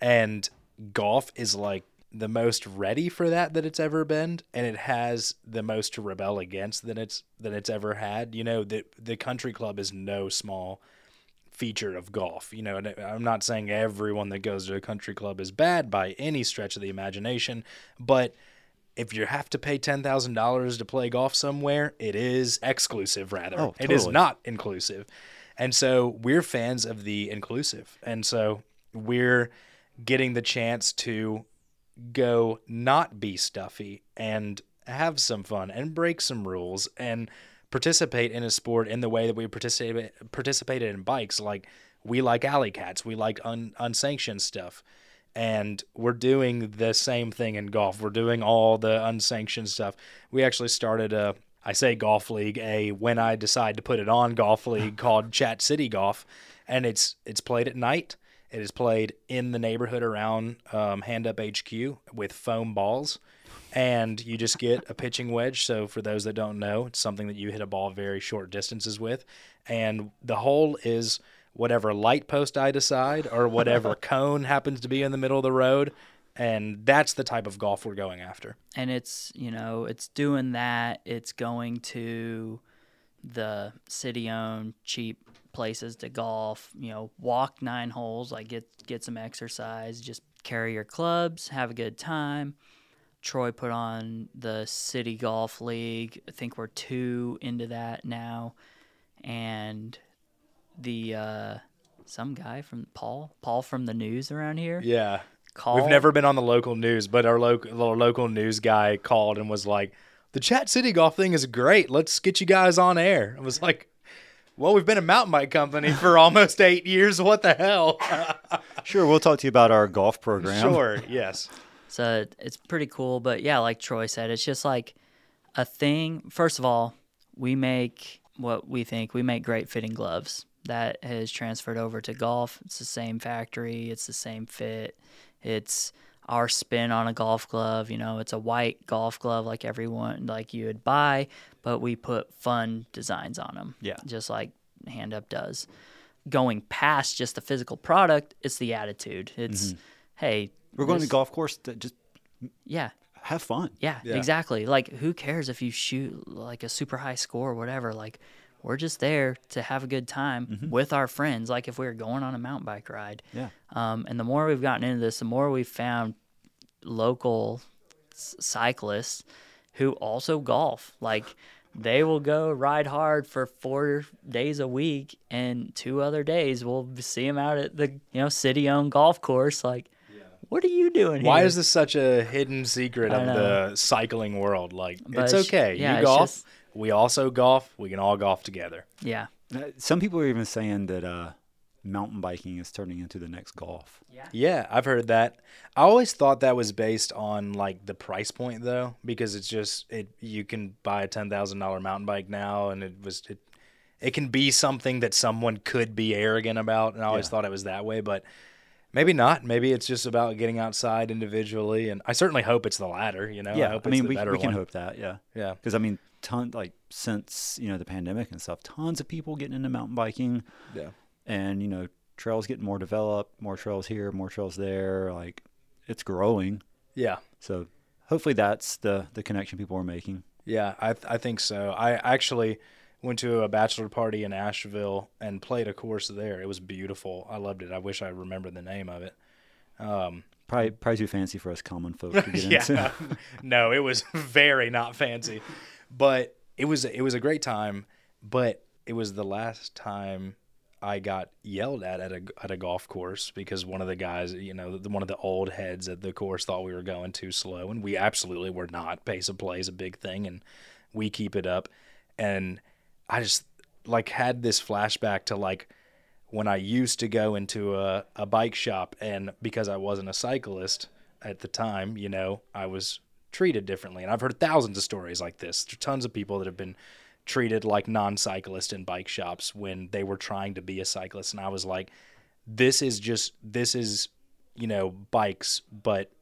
And golf is like the most ready for that that it's ever been and it has the most to rebel against than it's than it's ever had you know the the country club is no small feature of golf. You know, and I'm not saying everyone that goes to a country club is bad by any stretch of the imagination, but if you have to pay ten thousand dollars to play golf somewhere, it is exclusive. Rather, Oh, it is not inclusive. And so we're fans of the inclusive. And so we're getting the chance to go not be stuffy and have some fun and break some rules and participate in a sport in the way that we participate participated in bikes. Like we like alley cats. We like un, unsanctioned stuff. And we're doing the same thing in golf. We're doing all the unsanctioned stuff. We actually started a I say golf league, a when I decide to put it on golf league called Chat City Golf, and it's it's played at night. It is played in the neighborhood around um, Hand Up HQ with foam balls, and you just get a pitching wedge. So for those that don't know, it's something that you hit a ball very short distances with, and the hole is whatever light post I decide or whatever cone happens to be in the middle of the road and that's the type of golf we're going after. And it's you know it's doing that. It's going to the city-owned cheap places to golf. You know, walk nine holes, like get get some exercise. Just carry your clubs, have a good time. Troy put on the City Golf League. I think we're two into that now, and the uh, some guy from Paul Paul from the news around here. Yeah, Call. We've never been on the local news, but our local our local news guy called and was like, "The Chat City golf thing is great. Let's get you guys on air." I was like, "Well, we've been a mountain bike company for almost eight years. What the hell?" Sure, we'll talk to you about our golf program. sure. Yes. So it's pretty cool. But yeah, like Troy said, it's just like a thing. First of all, we make what we think we make great fitting gloves. That has transferred over to golf. It's the same factory, it's the same fit. It's our spin on a golf glove. You know, it's a white golf glove like everyone, like you would buy, but we put fun designs on them. Yeah. Just like Hand Up does. Going past just the physical product, it's the attitude. It's, mm-hmm. hey, We're going to this- golf course to just Yeah. have fun. Yeah, Yeah. exactly. Like, who cares if you shoot like a super high score or whatever? Like, we're just there to have a good time with our friends. Like, if we were going on a mountain bike ride. Yeah. Um, and the more we've gotten into this, the more we've found local cyclists who also golf. Like, they will go ride hard for four days a week, and two other days we'll see them out at the you know city-owned golf course. Like, what are you doing here? Why is this such a hidden secret of the cycling world? Like, But it's okay. yeah, you golf. just- We also golf. We can all golf together. Yeah. Uh, Some people are even saying that uh, mountain biking is turning into the next golf. Yeah, Yeah, I've heard that. I always thought that was based on like the price point though, because it's just it you can buy a ten thousand dollar mountain bike now, and it was it it can be something that someone could be arrogant about, and I always Yeah. thought it was that way, but maybe not. Maybe it's just about getting outside individually, and I certainly hope it's the latter. You know, I yeah, hope I mean the we, better we can one. hope that. Yeah, Yeah, because I mean, ton like since you know the pandemic and stuff, tons of people getting into mountain biking, yeah, and you know trails getting more developed, more trails here, more trails there. Like it's growing. yeah. So hopefully that's the the connection people are making. Yeah, I th- I think so. I actually went to a bachelor party in Asheville and played a course there. It was beautiful. I loved it. I wish I remembered the name of it. Um, Probably probably too fancy for us common folk to get yeah, into. no, it was very not fancy, but it was it was a great time. But it was the last time I got yelled at at a at a golf course because one of the guys, you know, the, one of the old heads at the course thought we were going too slow, and we absolutely were not. Pace of play is a big thing, and we keep it up. And I just like had this flashback to like when I used to go into a, a bike shop and because I wasn't a cyclist at the time, you know, I was treated differently. And I've heard thousands of stories like this. There's tons of people that have been treated like non-cyclists in bike shops when they were trying to be a cyclist and I was like this is just this is you know bikes but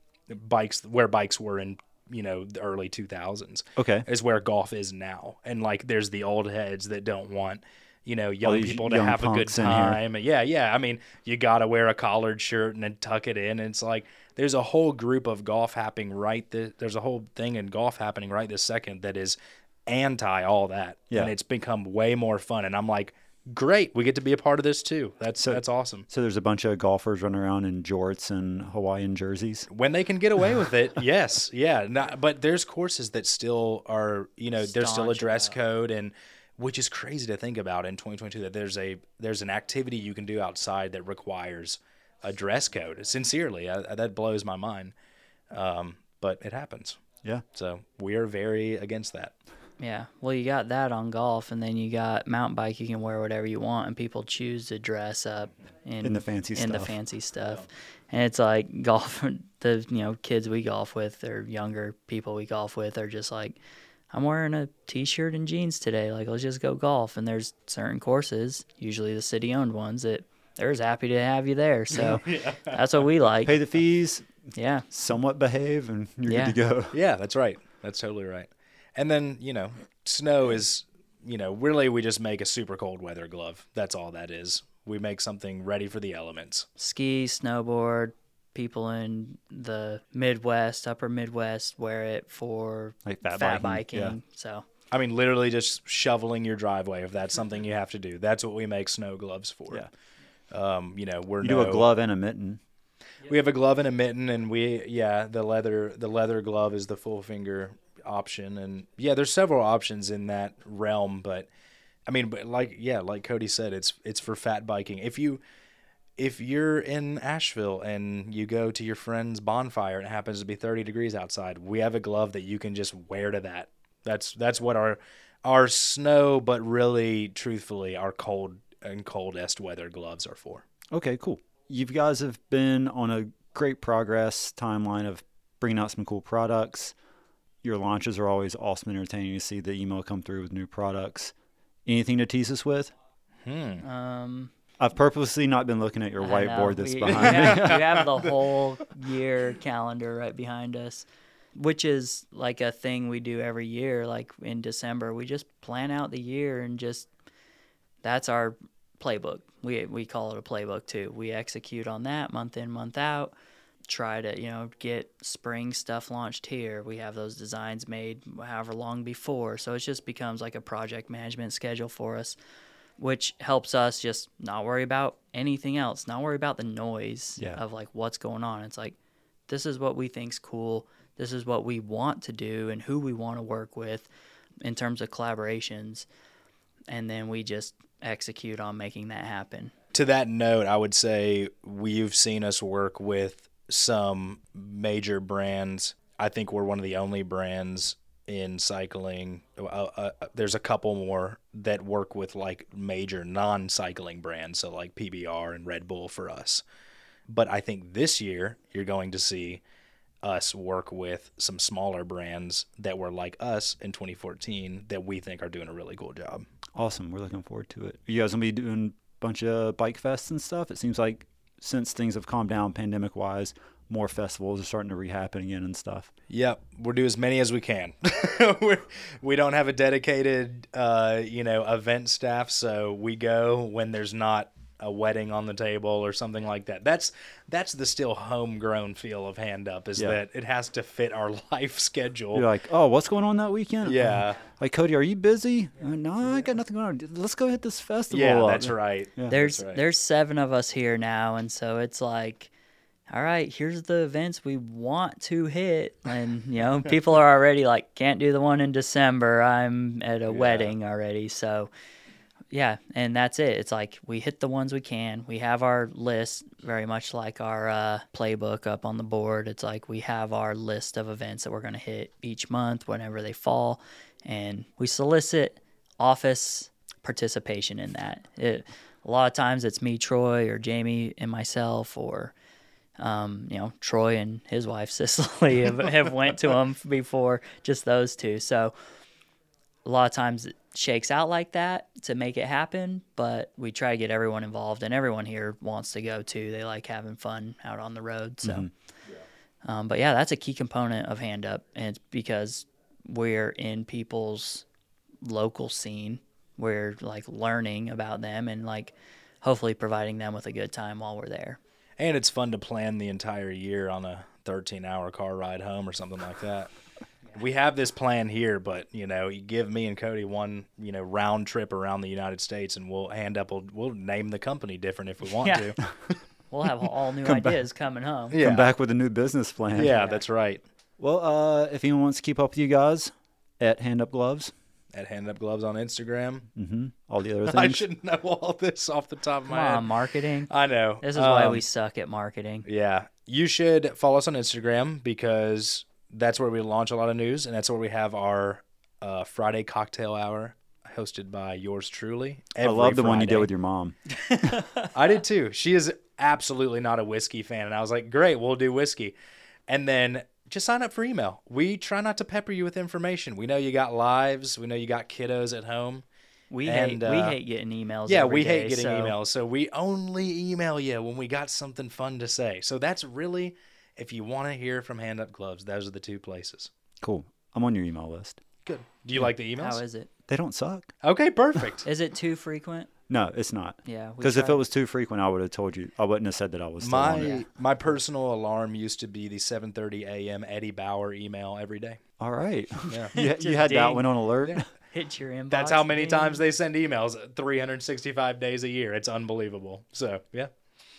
bikes where bikes were in you know the early 2000s Okay. is where golf is now. And like there's the old heads that don't want, you know, young people to young have a good punks in here. time. Yeah, yeah. I mean, you got to wear a collared shirt and then tuck it in. And it's like there's a whole group of golf happening right this, there's a whole thing in golf happening right this second that is anti all that. Yeah. And it's become way more fun and I'm like great, we get to be a part of this too. That's that's awesome. So there's a bunch of golfers running around in jorts and Hawaiian jerseys. when they can get away with it, yes, yeah. Not, but there's courses that still are, you know, there's still a dress about- code, and which is crazy to think about in 2022 that there's a there's an activity you can do outside that requires a dress code. Sincerely, I, that blows my mind. Um, but it happens. Yeah. So we are very against that. Yeah. Well, you got that on golf, and then you got mountain bike. You can wear whatever you want, and people choose to dress up in, In the fancy in the fancy stuff. And it's like golf. The you know kids we golf with, or younger people we golf with, are just like, I'm wearing a t-shirt and jeans today. Like, let's just go golf. And there's certain courses, usually the city-owned ones, that they're as happy to have you there. So that's what we like. Pay the fees, Yeah. somewhat behave, and you're Yeah. good to go. Yeah, that's right. That's totally right. And then, you know, snow is, you know, really we just make a super cold weather glove. That's all that is. We make something ready for the elements. ski, snowboard. People in the Midwest, upper Midwest, wear it for Like fat fat biking, biking. yeah. So I mean, literally just shoveling your driveway if that's something you have to do. That's what we make snow gloves for. Yeah. Um, you know, we're You no, do a glove and a mitten. We have a glove and a mitten, and we yeah the leather the leather glove is the full finger option, and yeah, there's several options in that realm, but I mean, but like yeah, like Cody said, it's it's for fat biking. If you if you're in Asheville and you go to your friend's bonfire and it happens to be 30 degrees outside, we have a glove that you can just wear to that. That's that's what our our snow, but really truthfully, our cold and coldest weather gloves are for. Okay, cool. You guys have been on a great progress timeline of bringing out some cool products. Your launches are always awesome and entertaining to see the email come through with new products. Anything to tease us with? Hmm. um, I've purposely not been looking at your whiteboard know. that's We- behind we me. have, we have the whole year calendar right behind us, which is like a thing we do every year. Like in December, we just plan out the year and just that's our playbook. We we call it a playbook too. We execute on that month in, month out. Try to you know get spring stuff launched here. We have those designs made however long before, so it just becomes like a project management schedule for us which helps us just not worry about anything else, not worry about the noise Yeah. of like what's going on. It's like this is what we think's cool. This is what we want to do and who we want to work with in terms of collaborations. And then we just execute on making that happen. to that note, I would say we've seen us work with some major brands. I think we're one of the only brands in cycling. Uh, uh, there's a couple more that work with like major non-cycling brands, so like PBR and Red Bull for us. But I think this year you're going to see us work with some smaller brands that were like us in 2014 that we think are doing a really cool job. Awesome. We're looking forward to it. You guys gonna be doing a bunch of bike fests and stuff? It seems like since things have calmed down pandemic wise, more festivals are starting to rehappen again and stuff. Yep, we'll do as many as we can. We're, we don't have a dedicated, uh, you know, event staff, so we go when there's not a wedding on the table or something like that. That's that's the still homegrown feel of Hand Up is Yeah. that it has to fit our life schedule. You're like, oh, what's going on that weekend? Yeah. Uh, like Cody, are you busy? Uh, no, I got nothing going on. Let's go hit this festival. yeah, up." that's right. Yeah. There's right. there's seven of us here now and so it's like all right, here's the events we want to hit. And, you know, people are already like, can't do the one in December. I'm at a wedding already. So, yeah, and that's it. It's like we hit the ones we can. We have our list, very much like our uh, playbook up on the board. It's like we have our list of events that we're going to hit each month whenever they fall. And we solicit office participation in that. It, a lot of times it's me, Troy, or Jamie and myself, or um, you know, Troy and his wife Cicely have, have went to them before, just those two. So a lot of times shakes out like that to make it happen, but we try to get everyone involved, and everyone here wants to go too. They like having fun out on the road. So, um, but yeah, that's a key component of Hand Up, and it's because we're in people's local scene. We're like learning about them and like hopefully providing them with a good time while we're there. And it's fun to plan the entire year on a 13 hour car ride home or something like that. We have this plan here, but you know, you give me and Cody one, you know, round trip around the United States, and we'll hand up. We'll, we'll name the company different if we want Yeah. to. We'll have all new Come back. ideas coming home. Yeah, Come back with a new business plan. yeah, that's right. Well, uh, if anyone wants to keep up with you guys at Hand Up Gloves, at Hand Up Gloves on Instagram. Mm-hmm. All the other things. I things. should know all this off the top of Come my head. on, marketing. I know. This is why Um, we suck at marketing. Yeah. You should follow us on Instagram because that's where we launch a lot of news and that's where we have our uh, Friday cocktail hour hosted by yours truly. I love the one you did with your mom. I did too. She is absolutely not a whiskey fan. And I was like, great, we'll do whiskey. And then just sign up for email. We try not to pepper you with information. We know you got lives, we know you got kiddos at home. We and, hate we uh, hate getting emails. Yeah, every we hate getting so emails. So we only email you when we got something fun to say. So that's really, if you want to hear from Hand Up Gloves, those are the two places. Cool. I'm on your email list. Good. Do you like the emails? How is it? They don't suck. Okay, perfect. Is it too frequent? No, it's not. Yeah, we Because if it tried. was too frequent, I would have told you. I wouldn't have said that I was still on my my personal alarm used to be the 7:30 a.m. Eddie Bauer email every day. All right. Yeah. you, you Just had that ding. one on alert. hit your inbox. That's how many ding. times they send emails 365 days a year. It's unbelievable. So, yeah.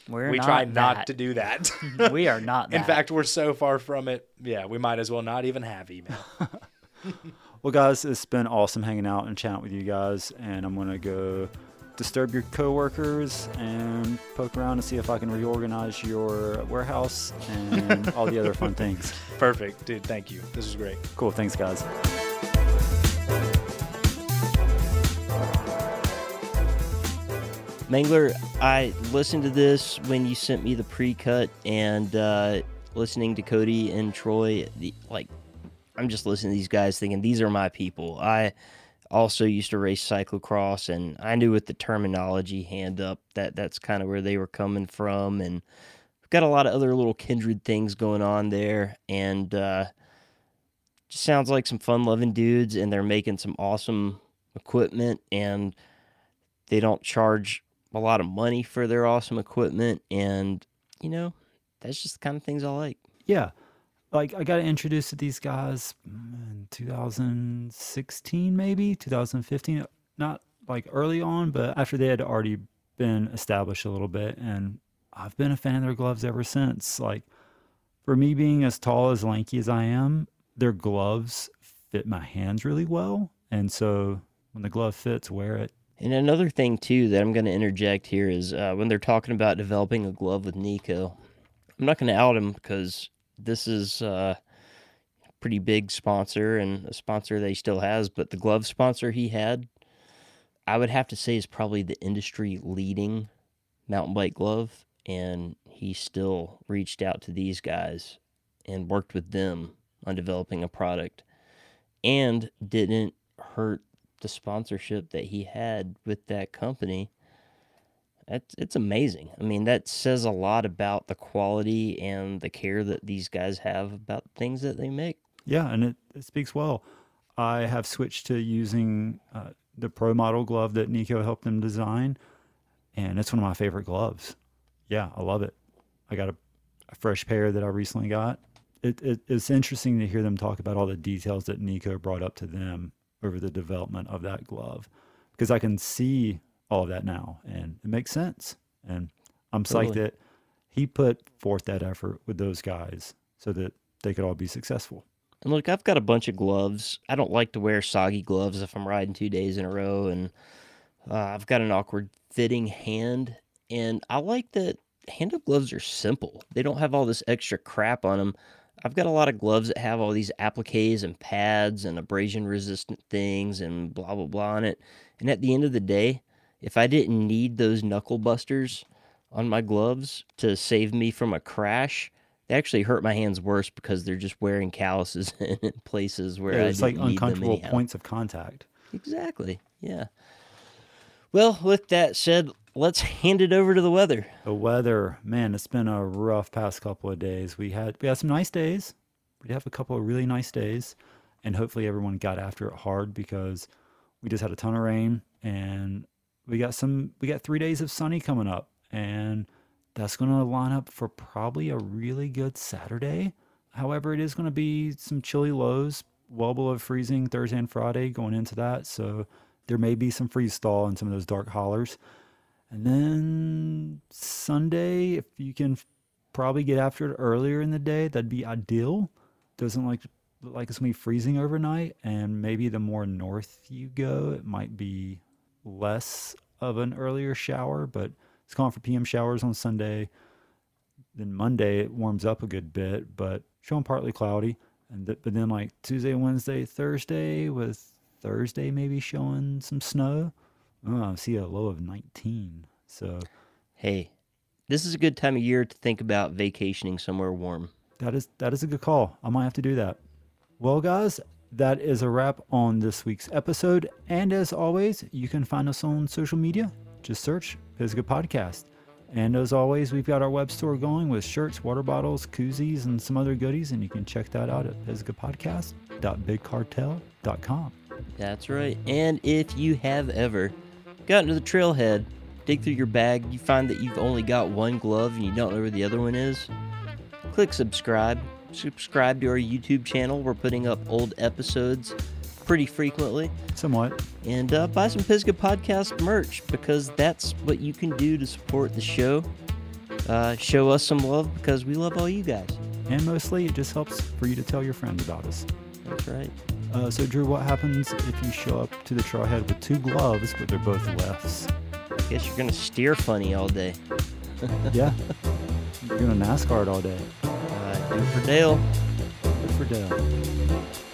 We're we not try not that. to do that. we are not. In fact, we're so far from it. Yeah, we might as well not even have email. Well, guys, it's been awesome hanging out and chatting with you guys. And I'm going to go disturb your coworkers and poke around and see if I can reorganize your warehouse and all the other fun things. Perfect. Dude, thank you. This was great. Cool. Thanks, guys. Mangler, I listened to this when you sent me the pre-cut, and uh, listening to Cody and Troy. The, like, I'm just listening to these guys, thinking these are my people. I also used to race cyclocross, and I knew with the terminology "hand up" that that's kind of where they were coming from, and we've got a lot of other little kindred things going on there, and uh, just sounds like some fun-loving dudes, and they're making some awesome equipment, and they don't charge a lot of money for their awesome equipment and you know that's just kind of things i like Yeah. Like, I got introduced to these guys mm, in 2016, maybe 2015. Not like early on, but after they had already been established a little bit. And I've been a fan of their gloves ever since. Like, for me being as tall as lanky as I am, their gloves fit my hands really well. And so when the glove fits, wear it. And another thing too that i'm going to interject here is uh, when they're talking about developing a glove with Neko i'm not going to out him because this is uh, a pretty big sponsor and a sponsor that he still has but the glove sponsor he had i would have to say is probably the industry leading mountain bike glove and he still reached out to these guys and worked with them on developing a product and didn't hurt the sponsorship that he had with that company. That's it's amazing. I mean, that says a lot about the quality and the care that these guys have about things that they make. Yeah, and it, it speaks well. I have switched to using uh, the Pro Model glove that Neko helped them design, and it's one of my favorite gloves. Yeah, I love it. I got a, a fresh pair that I recently got. It, it, it's interesting to hear them talk about all the details that Neko brought up to them over the development of that glove, because I can see all of that now, and it makes sense. And I'm psyched Totally. that he put forth that effort with those guys so that they could all be successful. And look, I've got a bunch of gloves. I don't like to wear soggy gloves if I'm riding two days in a row, and uh, I've got an awkward fitting hand. And I like that hand up gloves are simple. They don't have all this extra crap on them. I've got a lot of gloves that have all these appliques and pads and abrasion resistant things and blah blah blah on it. And at the end of the day, if I didn't need those knuckle busters on my gloves to save me from a crash, they actually hurt my hands worse because they're just wearing calluses in places where Yeah, I it's like didn't need them uncomfortable points of contact. Exactly. Yeah. Well, with that said, let's hand it over to the weather. The weather, man, it's been a rough past couple of days. We had we had some nice days. We have a couple of really nice days, and hopefully everyone got after it hard because we just had a ton of rain and we got some we got 3 days of sunny coming up and that's going to line up for probably a really good Saturday. However, it is going to be some chilly lows, well below freezing Thursday and Friday going into that. So there may be some freeze thaw in some of those dark hollers. And then Sunday, if you can probably get after it earlier in the day, that'd be ideal. Doesn't like like it's gonna be freezing overnight, and maybe the more north you go, it might be less of an earlier shower. But it's calling for PM showers on Sunday. Then Monday it warms up a good bit, but showing partly cloudy. And th- but then like Tuesday, Wednesday, Thursday, with Thursday maybe showing some snow. Oh, I see a low of 19. So Hey, this is a good time of year to think about vacationing somewhere warm. That is that is a good call. I might have to do that. Well, guys, that is a wrap on this week's episode. And as always, you can find us on social media. Just search Pisgah Podcast. And as always, we've got our web store going with shirts, water bottles, koozies, and some other goodies. And you can check that out at pisgahpodcast.bigcartel.com. That's right. And if you have ever gotten into the trailhead, dig through your bag, you find that you've only got one glove and you don't know where the other one is, click subscribe. Subscribe to our YouTube channel. We're putting up old episodes pretty frequently. Somewhat. And uh, buy some Pisgah Podcast merch because that's what you can do to support the show. Uh, show us some love because we love all you guys. And mostly, it just helps for you to tell your friends about us. That's right. Uh, so, Drew, what happens if you show up to the trailhead with two gloves, but they're both lefts? I guess you're gonna steer funny all day. Yeah. You're going to NASCAR it all day. Uh, it for Dale. Good for Dale.